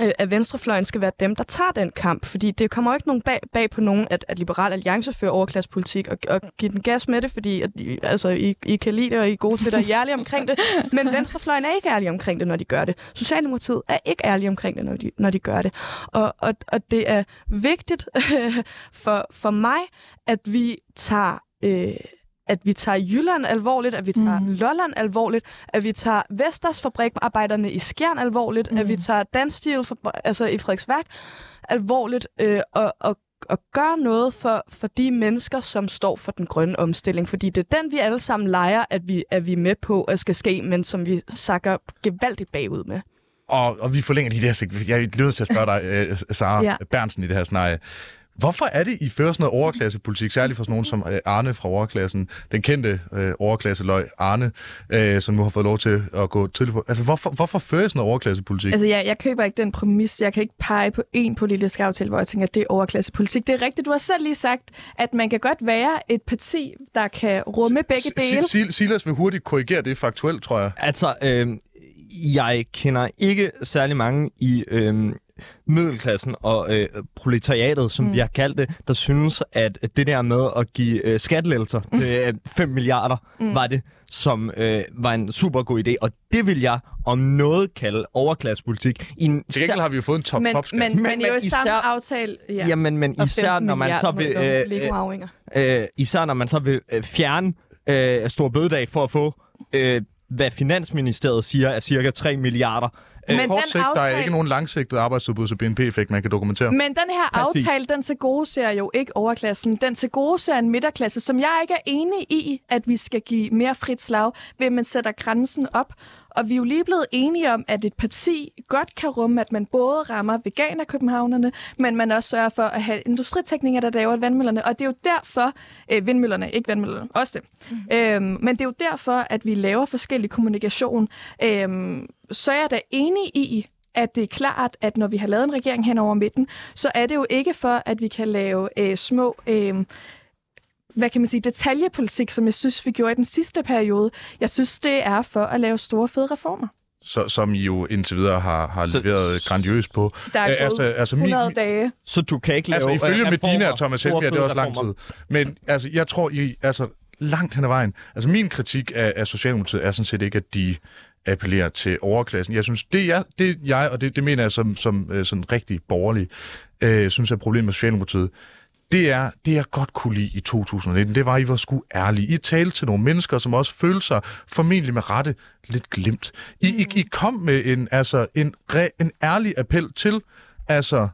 øh, at venstrefløjen skal være dem, der tager den kamp, fordi det kommer jo ikke nogen bag, bag på nogen, at, at Liberal Alliance fører overklassepolitik og, og giver den gas med det, fordi at, altså, I, I kan lide det, og I er gode til det, og ærlige omkring det, men [LAUGHS] venstrefløjen er ikke ærlige omkring det, når de gør det. Socialdemokratiet er ikke ærlige omkring det, når de, når de gør det. Og, og, og det er vigtigt [LAUGHS] for, for mig, at vi tager... Øh, at vi tager Jylland alvorligt, at vi tager mm. Lolland alvorligt, at vi tager Vesters fabrikarbejderne i Skjern alvorligt, mm. at vi mm. tager Danstil altså i Frederiksværk alvorligt, øh, og, og og gøre noget for, for de mennesker, som står for den grønne omstilling. Fordi det er den, vi alle sammen leger, at vi, at vi er med på, at skal ske, men som vi sakker gevaldigt bagud med. Og, og vi forlænger de der... Jeg er nødt til at spørge dig, uh, [LAUGHS] Sara ja. Bernsen, i det her scenarie. Hvorfor er det, I fører sådan noget overklassepolitik, særligt for sådan nogen som øh, Arne fra overklassen, den kendte øh, overklasseløg Arne, øh, som nu har fået lov til at gå til på. Altså, hvorfor, hvorfor fører I sådan noget overklassepolitik? Altså, jeg, jeg køber ikke den præmis. Jeg kan ikke pege på én politisk aftale, hvor jeg tænker, at det er overklassepolitik. Det er rigtigt. Du har selv lige sagt, at man kan godt være et parti, der kan rumme begge dele. Silas vil hurtigt korrigere det faktuelt, tror jeg. Altså, øh, jeg kender ikke særlig mange i... Øh, middelklassen og øh, proletariatet, som mm. vi har kaldt det, der synes, at det der med at give øh, skattelettelser mm. til 5 milliarder, mm. var det, som øh, var en super god idé. Og det vil jeg om noget kalde overklassepolitik. I en, til gengæld har vi jo fået en top men, top men, men, men, jo i samme aftale... Ja. Jamen, men især når man så vil... Øh, øh, øh, især når man så vil øh, fjerne øh, Stor Bødedag for at få... Øh, hvad Finansministeriet siger er cirka 3 milliarder. Men kort den sigt, aftale... der er ikke nogen langsigtet arbejdsudbud og BNP-effekt, man kan dokumentere. Men den her Præcis. aftale, den til gode ser jo ikke overklassen. Den til gode ser en midterklasse, som jeg ikke er enig i, at vi skal give mere frit slag, ved at man sætter grænsen op. Og vi er jo lige blevet enige om, at et parti godt kan rumme, at man både rammer veganer-københavnerne, men man også sørger for at have industriteknikere, der laver vandmøllerne. Og det er jo derfor, øh, vindmøllerne, ikke vandmøllerne, også det. Mm. Øhm, men det er jo derfor, at vi laver forskellig kommunikation. Øhm, så er jeg da enig i, at det er klart, at når vi har lavet en regering hen over midten, så er det jo ikke for, at vi kan lave øh, små... Øh, hvad kan man sige, detaljepolitik, som jeg synes, vi gjorde i den sidste periode. Jeg synes, det er for at lave store, fede reformer. Så, som I jo indtil videre har, har så, leveret grandiøst på. Der er gået altså, altså, 100 min, dage. Så du kan ikke lave Altså ifølge Medina og Thomas Helmi er det også lang tid. Men altså, jeg tror, I, altså, langt hen ad vejen. Altså min kritik af, af Socialdemokratiet er sådan set ikke, at de appellerer til overklassen. Jeg synes, det jeg, det jeg og det, det mener jeg som, som øh, sådan rigtig borgerlig, øh, synes er problemet med Socialdemokratiet, det er, det jeg godt kunne lide i 2019, det var, at I var sgu ærlige. I talte til nogle mennesker, som også følte sig formentlig med rette lidt glemt. I, I, I kom med en, altså, en, en ærlig appel til altså,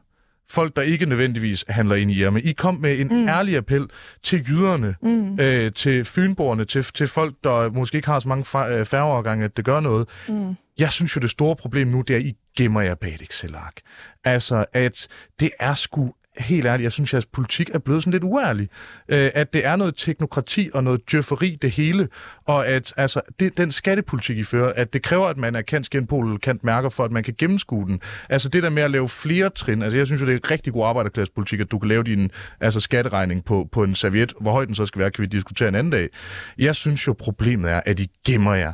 folk, der ikke nødvendigvis handler ind i jer, men I kom med en mm. ærlig appel til jyderne, mm. øh, til fynborgerne, til, til folk, der måske ikke har så mange øh, færgeovergange, at det gør noget. Mm. Jeg synes jo, det store problem nu, det er, at I gemmer jer bag et Excel-ark. Altså, at det er sgu helt ærligt, jeg synes, at politik er blevet sådan lidt uærlig. Øh, at det er noget teknokrati og noget djøfferi, det hele. Og at altså, det, den skattepolitik, I fører, at det kræver, at man er kendt genpol eller kendt mærker for, at man kan gennemskue den. Altså det der med at lave flere trin. Altså jeg synes jo, det er rigtig god arbejderklassepolitik, at du kan lave din altså, skatteregning på, på en serviet. Hvor høj den så skal være, kan vi diskutere en anden dag. Jeg synes jo, problemet er, at I gemmer jer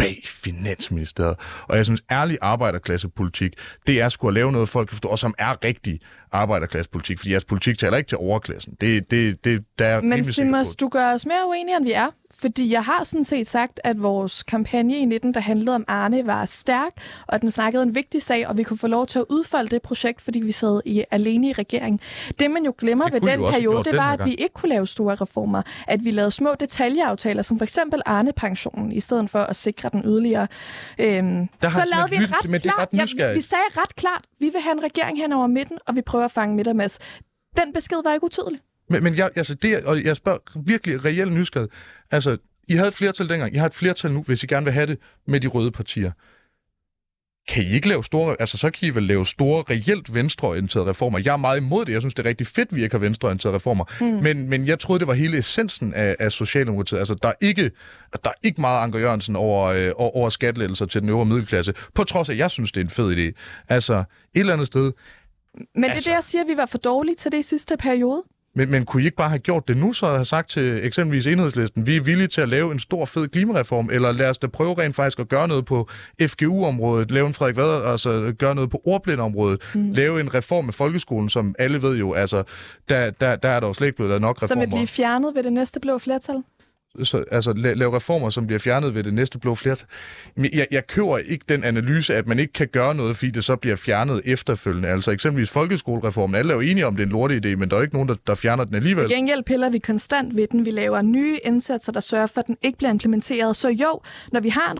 bag Finansministeriet. Og jeg synes, ærlig arbejderklassepolitik, det er sgu at lave noget, folk kan forstå, og som er rigtig arbejderklassepolitik, fordi jeres politik taler ikke til overklassen. Det, det, det, der er Men Simmers, du gør os mere uenige, end vi er. Fordi jeg har sådan set sagt, at vores kampagne i 19, der handlede om Arne, var stærk, og at den snakkede en vigtig sag, og vi kunne få lov til at udfolde det projekt, fordi vi sad i, alene i regeringen. Det, man jo glemmer det ved den periode, det var, at vi ikke kunne lave store reformer. At vi lavede små detaljeaftaler, som for eksempel Arne-pensionen, i stedet for at sikre den yderligere. Øhm, så lavede vi ret, ret klart, ja, vi sagde ret klart, vi vil have en regering hen over midten, og vi prøver at fange midtermads. Den besked var ikke utydelig. Men, men jeg, altså det, og jeg spørger virkelig reelt nysgerrig. Altså, I havde et flertal dengang. I har et flertal nu, hvis I gerne vil have det med de røde partier. Kan I ikke lave store... Altså, så kan I vel lave store, reelt venstreorienterede reformer. Jeg er meget imod det. Jeg synes, det er rigtig fedt, vi ikke har venstreorienterede reformer. Mm. Men, men jeg troede, det var hele essensen af, af Socialdemokratiet. Altså, der er ikke, der er ikke meget Anker Jørgensen over, øh, over skattelettelser til den øvre middelklasse. På trods af, at jeg synes, det er en fed idé. Altså, et eller andet sted... Men altså, det er det, jeg siger, at vi var for dårlige til det i sidste periode. Men, men kunne I ikke bare have gjort det nu, så have sagt til eksempelvis enhedslisten, vi er villige til at lave en stor fed klimareform, eller lad os da prøve rent faktisk at gøre noget på FGU-området, lave en Frederik Vad, altså gøre noget på ordblindområdet, mm. lave en reform med folkeskolen, som alle ved jo, altså, der, der, der er der jo slet ikke blevet nok reformer. Som vil blive fjernet ved det næste blå flertal? Så, altså lave reformer, som bliver fjernet ved det næste blå flertal. Jeg, jeg køber ikke den analyse, at man ikke kan gøre noget, fordi det så bliver fjernet efterfølgende. Altså eksempelvis folkeskolereformen. Alle er jo enige om, det er en lorte idé, men der er ikke nogen, der, der fjerner den alligevel. I gengæld piller vi konstant ved den. Vi laver nye indsatser, der sørger for, at den ikke bliver implementeret. Så jo, når vi har en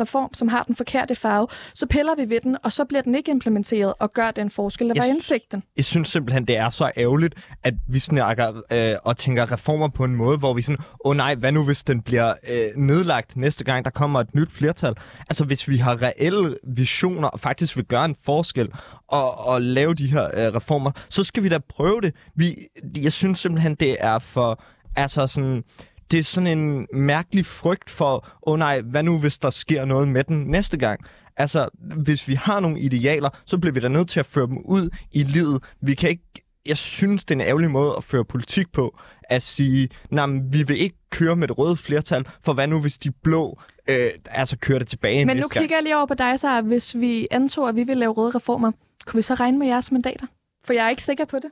reform, som har den forkerte farve, så piller vi ved den, og så bliver den ikke implementeret og gør den forskel, der jeg var indsigten. Jeg synes simpelthen, det er så ærgerligt, at vi snakker øh, og tænker reformer på en måde, hvor vi sådan, åh oh, nej, hvad nu hvis den bliver øh, nedlagt næste gang, der kommer et nyt flertal? Altså hvis vi har reelle visioner og faktisk vil gøre en forskel og, og lave de her øh, reformer, så skal vi da prøve det. Vi, jeg synes simpelthen, det er for... Altså sådan, det er sådan en mærkelig frygt for, åh oh nej, hvad nu hvis der sker noget med den næste gang? Altså, hvis vi har nogle idealer, så bliver vi da nødt til at føre dem ud i livet. Vi kan ikke jeg synes, det er en ærgerlig måde at føre politik på, at sige, nej, vi vil ikke køre med et rødt flertal, for hvad nu, hvis de blå øh, altså kører det tilbage Men nu kigger jeg lige over på dig, så hvis vi antog, at vi vil lave røde reformer, kunne vi så regne med jeres mandater? For jeg er ikke sikker på det.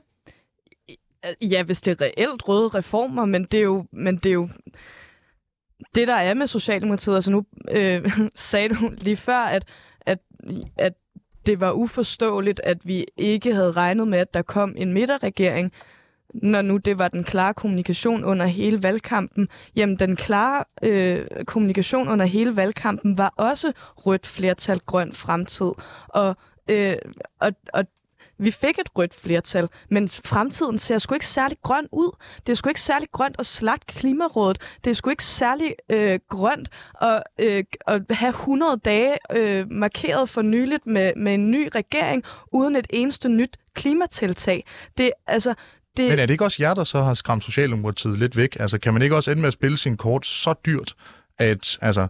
Ja, hvis det er reelt røde reformer, men det er jo, men det er jo det, der er med Socialdemokratiet. Altså nu øh, [LAUGHS] sagde du lige før, at, at, at det var uforståeligt, at vi ikke havde regnet med, at der kom en midterregering, når nu det var den klare kommunikation under hele valgkampen. Jamen, den klare øh, kommunikation under hele valgkampen var også rødt flertal, grøn fremtid. Og, øh, og, og vi fik et rødt flertal, men fremtiden ser sgu ikke særlig grøn ud. Det er sgu ikke særlig grønt at slagte klimarådet. Det er sgu ikke særlig øh, grønt at, øh, at have 100 dage øh, markeret for nyligt med, med en ny regering, uden et eneste nyt klimatiltag. Det, altså, det... Men er det ikke også jer, der så har skræmt Socialdemokratiet lidt væk? Altså, kan man ikke også ende med at spille sin kort så dyrt, at altså,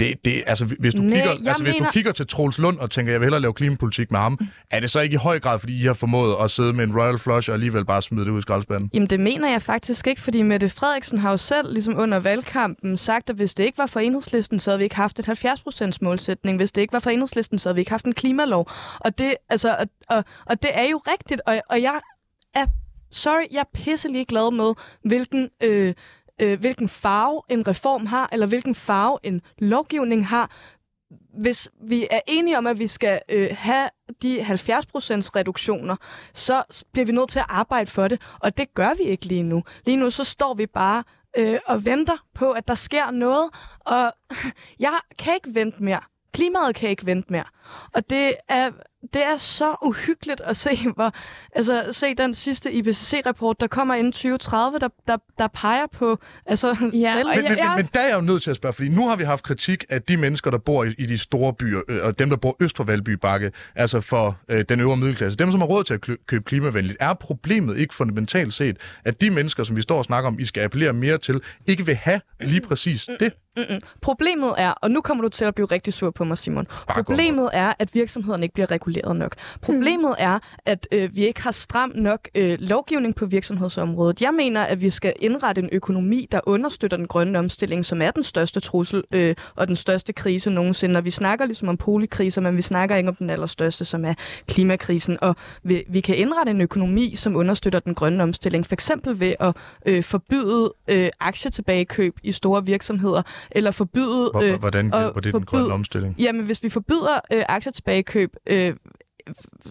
det, det, altså, hvis du, Nej, kigger, altså, hvis du mener- kigger til Troels Lund og tænker, jeg vil hellere lave klimapolitik med ham, er det så ikke i høj grad, fordi I har formået at sidde med en royal flush og alligevel bare smide det ud i skraldespanden? Jamen det mener jeg faktisk ikke, fordi Mette Frederiksen har jo selv ligesom under valgkampen sagt, at hvis det ikke var for enhedslisten, så havde vi ikke haft et 70% målsætning. Hvis det ikke var for enhedslisten, så havde vi ikke haft en klimalov. Og det, altså, og, og, og det er jo rigtigt, og, og jeg er, sorry, jeg er pisselig glad med, hvilken... Øh, øh, hvilken farve en reform har, eller hvilken farve en lovgivning har. Hvis vi er enige om, at vi skal øh, have de 70% reduktioner, så bliver vi nødt til at arbejde for det, og det gør vi ikke lige nu. Lige nu så står vi bare øh, og venter på, at der sker noget, og [LAUGHS] jeg kan ikke vente mere. Klimaet kan ikke vente mere. Og det er, det er så uhyggeligt at se, hvor, altså, se den sidste IPCC-rapport, der kommer inden 2030, der, der, der peger på altså, Ja, selv- og Men, jeg- men, men, jeg men der er jeg jo nødt til at spørge, fordi nu har vi haft kritik af de mennesker, der bor i, i de store byer, øh, og dem, der bor øst for Valby Bakke, altså for øh, den øvre middelklasse, dem, som har råd til at kø- købe klimavenligt. Er problemet ikke fundamentalt set, at de mennesker, som vi står og snakker om, I skal appellere mere til, ikke vil have lige præcis det? Mm-mm. Problemet er, og nu kommer du til at blive rigtig sur på mig, Simon. Bare Problemet er, at virksomhederne ikke bliver reguleret nok. Problemet er, at øh, vi ikke har stram nok øh, lovgivning på virksomhedsområdet. Jeg mener, at vi skal indrette en økonomi, der understøtter den grønne omstilling, som er den største trussel øh, og den største krise nogensinde. Og vi snakker ligesom om polikriser, men vi snakker ikke om den allerstørste, som er klimakrisen. Og vi, vi kan indrette en økonomi, som understøtter den grønne omstilling, for eksempel ved at øh, forbyde øh, aktietilbagekøb i store virksomheder, eller forbyde... Øh, Hvordan hjælper det den grønne omstilling? Jamen, hvis vi forbyder øh, aktietilbagekøb øh,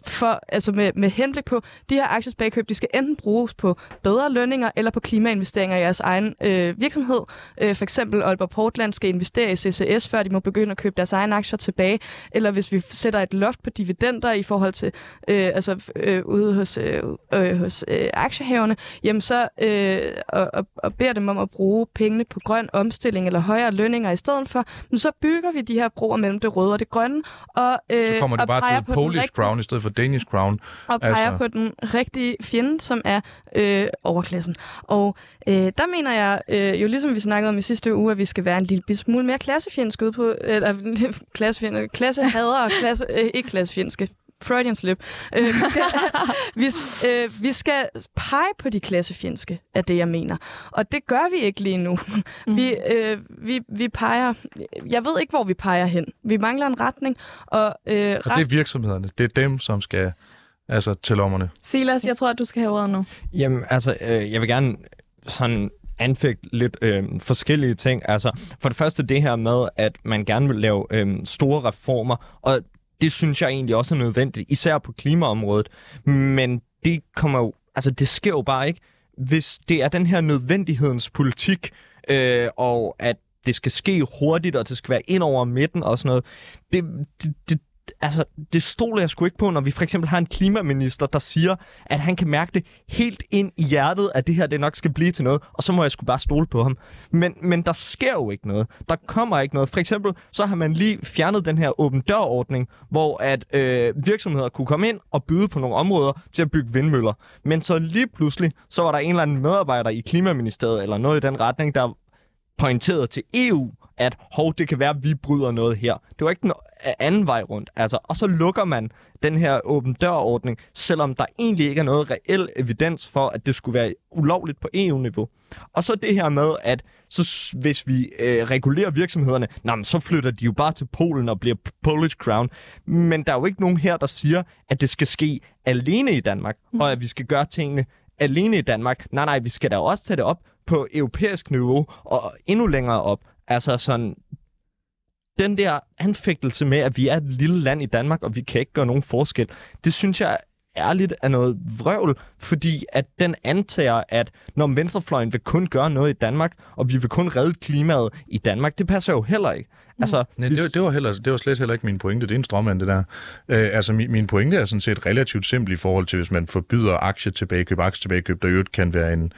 for, altså med, med henblik på, de her aktietilbagekøb, de skal enten bruges på bedre lønninger eller på klimainvesteringer i jeres egen øh, virksomhed. Øh, for eksempel Aalborg Portland skal investere i CCS, før de må begynde at købe deres egne aktier tilbage. Eller hvis vi sætter et loft på dividender i forhold til øh, altså øh, ude hos, øh, øh, hos øh, aktiehaverne, jamen så øh, og, og, og beder dem om at bruge pengene på grøn omstilling eller højere lønninger i stedet for, men så bygger vi de her broer mellem det røde og det grønne, og, øh, Så kommer det og bare peger til på den Polish rigtige- Crown i stedet for Danish Crown. og peger Altså- på den rigtige fjende, som er øh, overklassen. Og øh, der mener jeg, øh, jo ligesom vi snakkede om i sidste uge, at vi skal være en lille smule mere klassefjendske ud på, eller [LAUGHS] klassefjendske, klassehader og klasse, øh, ikke klassefjendske, Freudian slip. Øh, vi, skal, [LAUGHS] vi, øh, vi skal pege på de klassefjendske, er det, jeg mener. Og det gør vi ikke lige nu. Mm. Vi, øh, vi, vi peger... Jeg ved ikke, hvor vi peger hen. Vi mangler en retning, og, øh, Og det er virksomhederne. Det er dem, som skal altså, til lommerne. Silas, jeg tror, at du skal have ordet nu. Jamen, altså, øh, jeg vil gerne sådan anfægte lidt øh, forskellige ting. Altså, for det første det her med, at man gerne vil lave øh, store reformer, og det synes jeg egentlig også er nødvendigt, især på klimaområdet. Men det kommer jo, altså det sker jo bare ikke, hvis det er den her nødvendighedens politik, øh, og at det skal ske hurtigt, og det skal være ind over midten og sådan noget. Det, det, det, altså, det stoler jeg sgu ikke på, når vi for eksempel har en klimaminister, der siger, at han kan mærke det helt ind i hjertet, at det her det nok skal blive til noget, og så må jeg sgu bare stole på ham. Men, men der sker jo ikke noget. Der kommer ikke noget. For eksempel, så har man lige fjernet den her åben dør-ordning, hvor at øh, virksomheder kunne komme ind og byde på nogle områder til at bygge vindmøller. Men så lige pludselig, så var der en eller anden medarbejder i Klimaministeriet, eller noget i den retning, der pointerede til EU, at hov, det kan være, at vi bryder noget her. Det var ikke den anden vej rundt. Altså, og så lukker man den her åben dør-ordning, selvom der egentlig ikke er noget reel evidens for, at det skulle være ulovligt på EU-niveau. Og så det her med, at så hvis vi øh, regulerer virksomhederne, nej, så flytter de jo bare til Polen og bliver Polish Crown. Men der er jo ikke nogen her, der siger, at det skal ske alene i Danmark, mm. og at vi skal gøre tingene alene i Danmark. Nej, nej, vi skal da også tage det op på europæisk niveau og endnu længere op. Altså sådan, den der anfægtelse med, at vi er et lille land i Danmark, og vi kan ikke gøre nogen forskel, det synes jeg ærligt er noget vrøvl, fordi at den antager, at når venstrefløjen vil kun gøre noget i Danmark, og vi vil kun redde klimaet i Danmark, det passer jo heller ikke. Mm. Altså, Nej, hvis... det, det, var heller, det var slet heller ikke min pointe. Det er en strømmand, det der. Øh, altså, min, min pointe er sådan set relativt simpel i forhold til, hvis man forbyder aktie tilbagekøb, aktie tilbagekøb, der jo kan være en,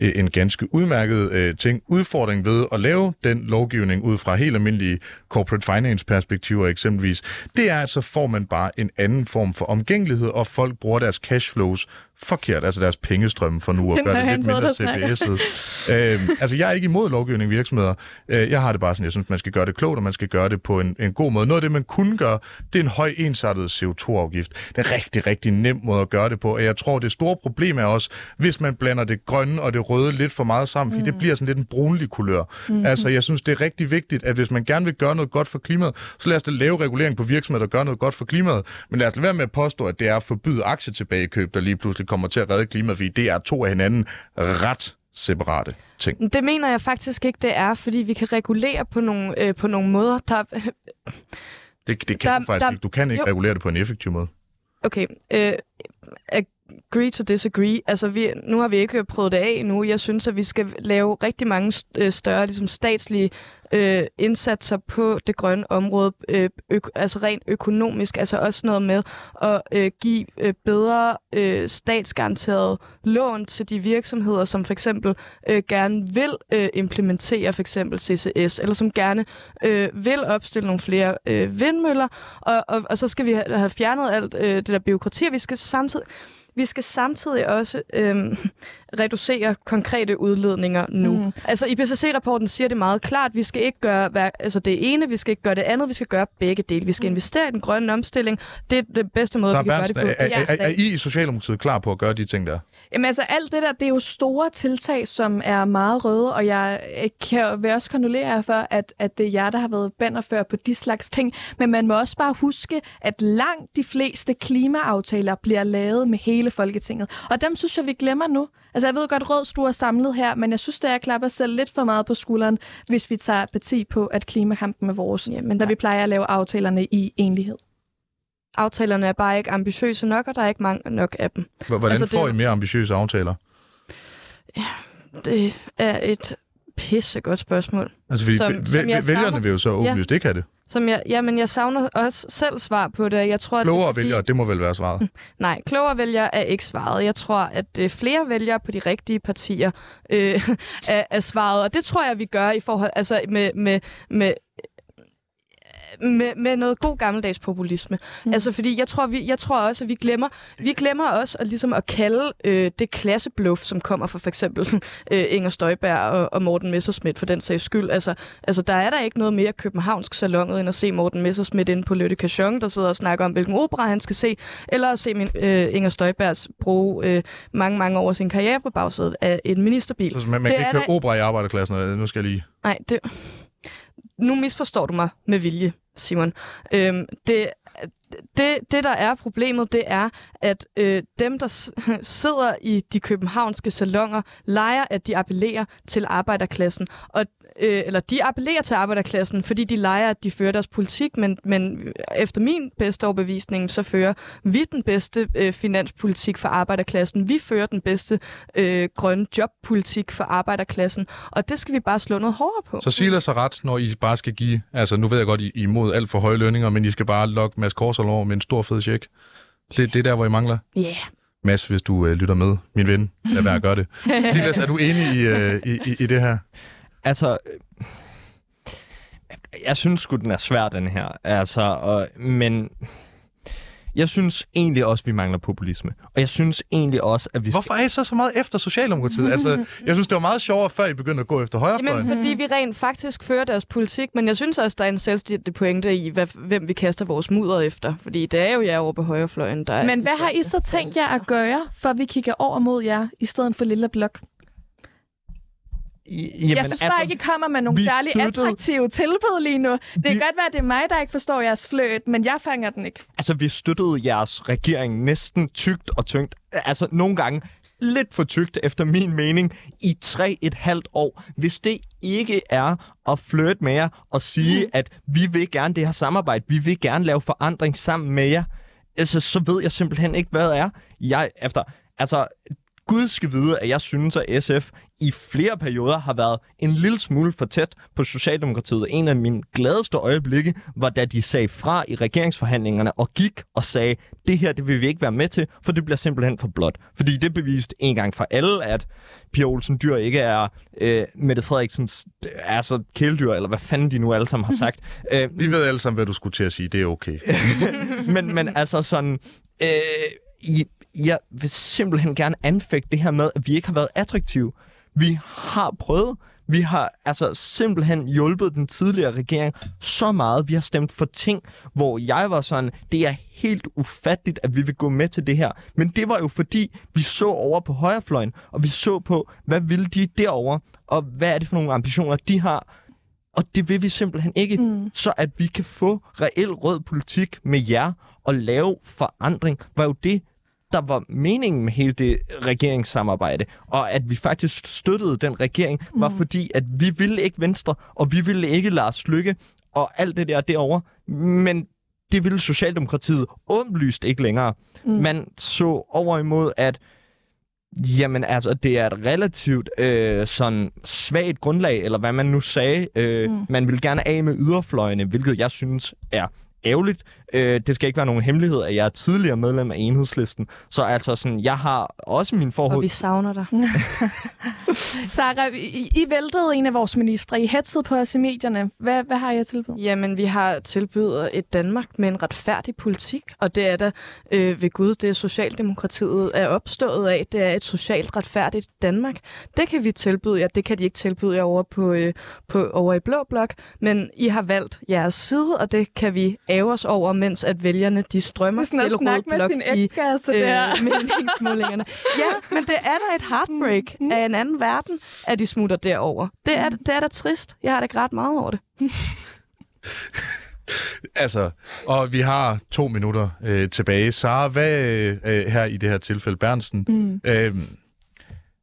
en ganske udmærket øh, ting. Udfordring ved at lave den lovgivning ud fra helt almindelige corporate finance perspektiver eksempelvis, det er, at så får man bare en anden form for omgængelighed, og folk bruger deres cashflows forkert, altså deres pengestrømme for nu at gøre det lidt mindre CBS'et. øhm, altså, jeg er ikke imod lovgivning virksomheder. Øh, jeg har det bare sådan, jeg synes, man skal gøre det klogt, og man skal gøre det på en, en god måde. Noget af det, man kunne gøre, det er en høj ensartet CO2-afgift. Det er en rigtig, rigtig nem måde at gøre det på, og jeg tror, det store problem er også, hvis man blander det grønne og det røde lidt for meget sammen, fordi mm. det bliver sådan lidt en brunlig kulør. Mm. Altså, jeg synes, det er rigtig vigtigt, at hvis man gerne vil gøre noget godt for klimaet, så lad os da lave regulering på virksomheder, der gør noget godt for klimaet. Men lad os lade være med at påstå, at det er at forbyde aktietilbagekøb, der lige pludselig kommer til at redde klimaet, fordi det er to af hinanden ret separate ting. Det mener jeg faktisk ikke, det er, fordi vi kan regulere på nogle, øh, på nogle måder, der... det, det kan der, du faktisk der, ikke. Du kan ikke jo. regulere det på en effektiv måde. Okay. Øh, agree to disagree. Altså, vi, nu har vi ikke prøvet det af nu. Jeg synes, at vi skal lave rigtig mange øh, større ligesom statslige øh, indsatser på det grønne område, øh, ø- altså rent økonomisk, altså også noget med at øh, give øh, bedre øh, statsgaranteret lån til de virksomheder, som for eksempel øh, gerne vil øh, implementere for eksempel CCS, eller som gerne øh, vil opstille nogle flere øh, vindmøller, og, og, og så skal vi have fjernet alt øh, det der byråkrati, vi skal samtidig vi skal samtidig også øhm, reducere konkrete udledninger nu. Mm. Altså IPCC-rapporten siger det meget klart, vi skal ikke gøre hver, altså det ene, vi skal ikke gøre det andet, vi skal gøre begge dele. Vi skal mm. investere i den grønne omstilling. Det er det bedste måde, Så vi kan gøre det på. Er, er, er, er I i Socialdemokratiet klar på at gøre de ting der? Jamen altså alt det der, det er jo store tiltag, som er meget røde, og jeg kan, vil også kondolere jer for, at, at det er jer, der har været bannerfører på de slags ting. Men man må også bare huske, at langt de fleste klimaaftaler bliver lavet med hele Folketinget. Og dem synes jeg, vi glemmer nu. Altså jeg ved godt, Rød Stue er samlet her, men jeg synes, det er at klappe os selv lidt for meget på skulderen, hvis vi tager parti på, at klimakampen er vores, ja, men da vi plejer at lave aftalerne i enlighed aftalerne er bare ikke ambitiøse nok, og der er ikke mange nok af dem. Hvordan altså, får det... I mere ambitiøse aftaler? Ja, det er et pissegodt spørgsmål. Altså, fordi som, som vælgerne vil jo så åbenlyst ja. ikke have det. Som jeg, ja, men jeg savner også selv svar på det. Jeg tror, klogere at det, vælgere, det må vel være svaret? Nej, klogere vælgere er ikke svaret. Jeg tror, at øh, flere vælgere på de rigtige partier øh, [LAUGHS] er, er svaret. Og det tror jeg, vi gør i forhold altså med, med, med med, med noget god gammeldags populisme. Mm. Altså, fordi jeg tror, vi, jeg tror også, at vi glemmer, vi glemmer også at, ligesom at kalde øh, det klassebluff, som kommer fra for eksempel [LAUGHS] øh, Inger Støjberg og, og Morten Messerschmidt for den sags skyld. Altså, altså, der er der ikke noget mere københavnsk salon, end at se Morten Messerschmidt inde på Løtte Cajong, der sidder og snakker om, hvilken opera han skal se, eller at se min, øh, Inger Støjbergs bruge øh, mange, mange år sin karriere på bagsædet af en ministerbil. Så man, man kan ikke høre der... opera i arbejderklassen, nu skal jeg lige... Nej, det... Nu misforstår du mig med vilje. Simon. Øhm, det, det, det, der er problemet, det er, at øh, dem, der [LAUGHS] sidder i de københavnske salonger, leger, at de appellerer til arbejderklassen. Og øh, eller de appellerer til arbejderklassen, fordi de leger, at de fører deres politik, men, men efter min bedste overbevisning, så fører vi den bedste øh, finanspolitik for arbejderklassen. Vi fører den bedste øh, grønne jobpolitik for arbejderklassen, og det skal vi bare slå noget hårdere på. Så Silas har ret, når I bare skal give, altså nu ved jeg godt, I er imod alt for høje lønninger, men I skal bare lokke Mads Korsel over med en stor fed check. Det, det er der, hvor I mangler? Ja. Yeah. Mads, hvis du øh, lytter med, min ven, lad være at gøre det. [LAUGHS] Silas, er du enig i, øh, i, i, i det her? Altså, jeg synes sgu, den er svær, den her. Altså, og, men Jeg synes egentlig også, vi mangler populisme. Og jeg synes egentlig også, at vi skal... Hvorfor er I så så meget efter Socialdemokratiet? altså, [LAUGHS] jeg synes, det var meget sjovere, før I begyndte at gå efter højrefløjen. Jamen, fordi vi rent faktisk fører deres politik, men jeg synes også, der er en selvstændig pointe i, hvad, hvem vi kaster vores mudder efter. Fordi det er jo jer over på højrefløjen, der er... Men hvad har I så tænkt jer at gøre, for vi kigger over mod jer, i stedet for Lille Blok? Jamen, jeg synes bare ikke, I kommer med nogle særlig støttede- attraktive tilbud lige nu. Det kan Vi- godt være, at det er mig, der ikke forstår jeres fløt, men jeg fanger den ikke. Altså, vi støttede jeres regering næsten tygt og tyngt. Altså, nogle gange lidt for tygt, efter min mening, i tre et halvt år. Hvis det ikke er at flirte med jer og sige, at vi vil gerne det her samarbejde, vi vil gerne lave forandring sammen med jer, altså, så ved jeg simpelthen ikke, hvad det er. Jeg, efter, altså, Gud skal vide, at jeg synes, at SF i flere perioder har været en lille smule for tæt på Socialdemokratiet. En af mine gladeste øjeblikke var, da de sagde fra i regeringsforhandlingerne og gik og sagde, det her det vil vi ikke være med til, for det bliver simpelthen for blot. Fordi det beviste en gang for alle, at Pia Olsen Dyr ikke er øh, Mette Frederiksens altså kæledyr, eller hvad fanden de nu alle sammen har sagt. [LAUGHS] øh, Vi ved alle sammen, hvad du skulle til at sige. Det er okay. [LAUGHS] men, men altså sådan... Øh, I, jeg vil simpelthen gerne anfægte det her med, at vi ikke har været attraktive. Vi har prøvet. Vi har altså simpelthen hjulpet den tidligere regering så meget. Vi har stemt for ting, hvor jeg var sådan, det er helt ufatteligt, at vi vil gå med til det her. Men det var jo fordi, vi så over på højrefløjen, og vi så på, hvad vil de derovre, og hvad er det for nogle ambitioner, de har. Og det vil vi simpelthen ikke, mm. så at vi kan få reel rød politik med jer og lave forandring, var jo det, der var meningen med hele det regeringssamarbejde. Og at vi faktisk støttede den regering, var fordi, at vi ville ikke Venstre, og vi ville ikke Lars Lykke, og alt det der derovre. Men det ville Socialdemokratiet åbenlyst ikke længere. Mm. Man så over imod, at Jamen altså, det er et relativt øh, sådan svagt grundlag, eller hvad man nu sagde. Øh, mm. Man vil gerne af med yderfløjene, hvilket jeg synes er ærgerligt. Øh, det skal ikke være nogen hemmelighed, at jeg er tidligere medlem af enhedslisten. Så altså sådan, jeg har også min Og forhold... vi savner dig. [LAUGHS] Sarah, I, I væltede en af vores ministre. I hetsede på os i medierne. Hvad, hvad har I at tilbyde? Jamen, vi har tilbydet et Danmark med en retfærdig politik, og det er der øh, ved Gud, det er Socialdemokratiet er opstået af. Det er et socialt retfærdigt Danmark. Det kan vi tilbyde jer. Det kan de ikke tilbyde jer over, på, øh, på, over i Blå Blok, men I har valgt jeres side, og det kan vi æve os over, mens at vælgerne de strømmer er til Rød snakke med Blok sin i der. øh, [LAUGHS] meningsmålingerne. Ja, men det er da et heartbreak Mm. af en anden verden, at de smutter derover. Det er, det er da trist. Jeg har da grædt meget over det. [LAUGHS] Altså, og vi har to minutter øh, tilbage. Sara, hvad øh, her i det her tilfælde, Bernsen, mm. øh,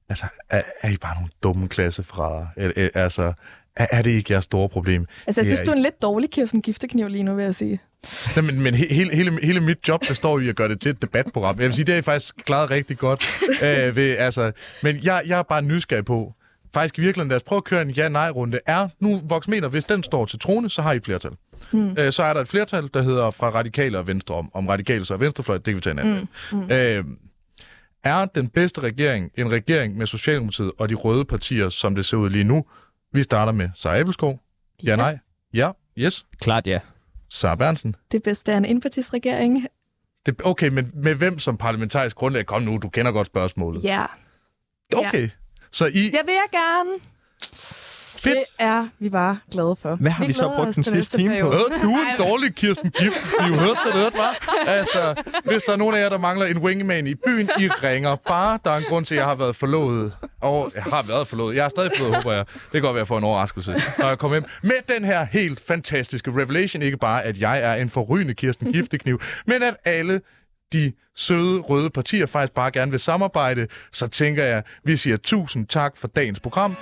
altså, er, er I bare nogle dumme klassefrader? Øh, øh, altså, er, er det ikke jeres store problem? Altså, jeg Det er synes, du er en lidt dårlig Kirsten Giftekniv lige nu, vil jeg sige. Nej, men, men he- hele, hele, hele mit job består i at gøre det til et debatprogram. Jeg vil sige, det er I faktisk klaret rigtig godt. [LAUGHS] øh, ved, altså, men jeg, jeg er bare nysgerrig på, faktisk i virkeligheden, lad os prøve at køre en ja-nej-runde. Er nu Voxmeter, hvis den står til trone, så har I et flertal. Hmm. Øh, så er der et flertal, der hedder fra radikale og venstre om. Om radikale så er venstrefløj, det kan vi tage en anden. Hmm. Øh, er den bedste regering en regering med Socialdemokratiet og de røde partier, som det ser ud lige nu? Vi starter med Sara Abelskov. Ja, nej. Ja, yes. Klart ja. Sara Bernsen. Det bedste er en indpartisregering. Det, okay, men med hvem som parlamentarisk grundlag? Kom nu, du kender godt spørgsmålet. Ja. Okay. Så I... Jeg vil jeg gerne. Fedt. Det er vi bare glade for. Hvad har vi så glæder brugt den sidste time på? Øh, du er en dårlig Kirsten Gift. I har hørt det, det var. Altså, hvis der er nogen af jer, der mangler en wingman i byen, I ringer bare. Der er en grund til, at jeg har været forlovet. Og jeg har været forlovet. Jeg er stadig forlovet, håber jeg. Det kan godt være, at jeg får en overraskelse, når jeg kommer hjem. Med den her helt fantastiske revelation. Ikke bare, at jeg er en forrygende Kirsten Giftekniv, men at alle de søde røde partier faktisk bare gerne vil samarbejde, så tænker jeg, vi siger tusind tak for dagens program.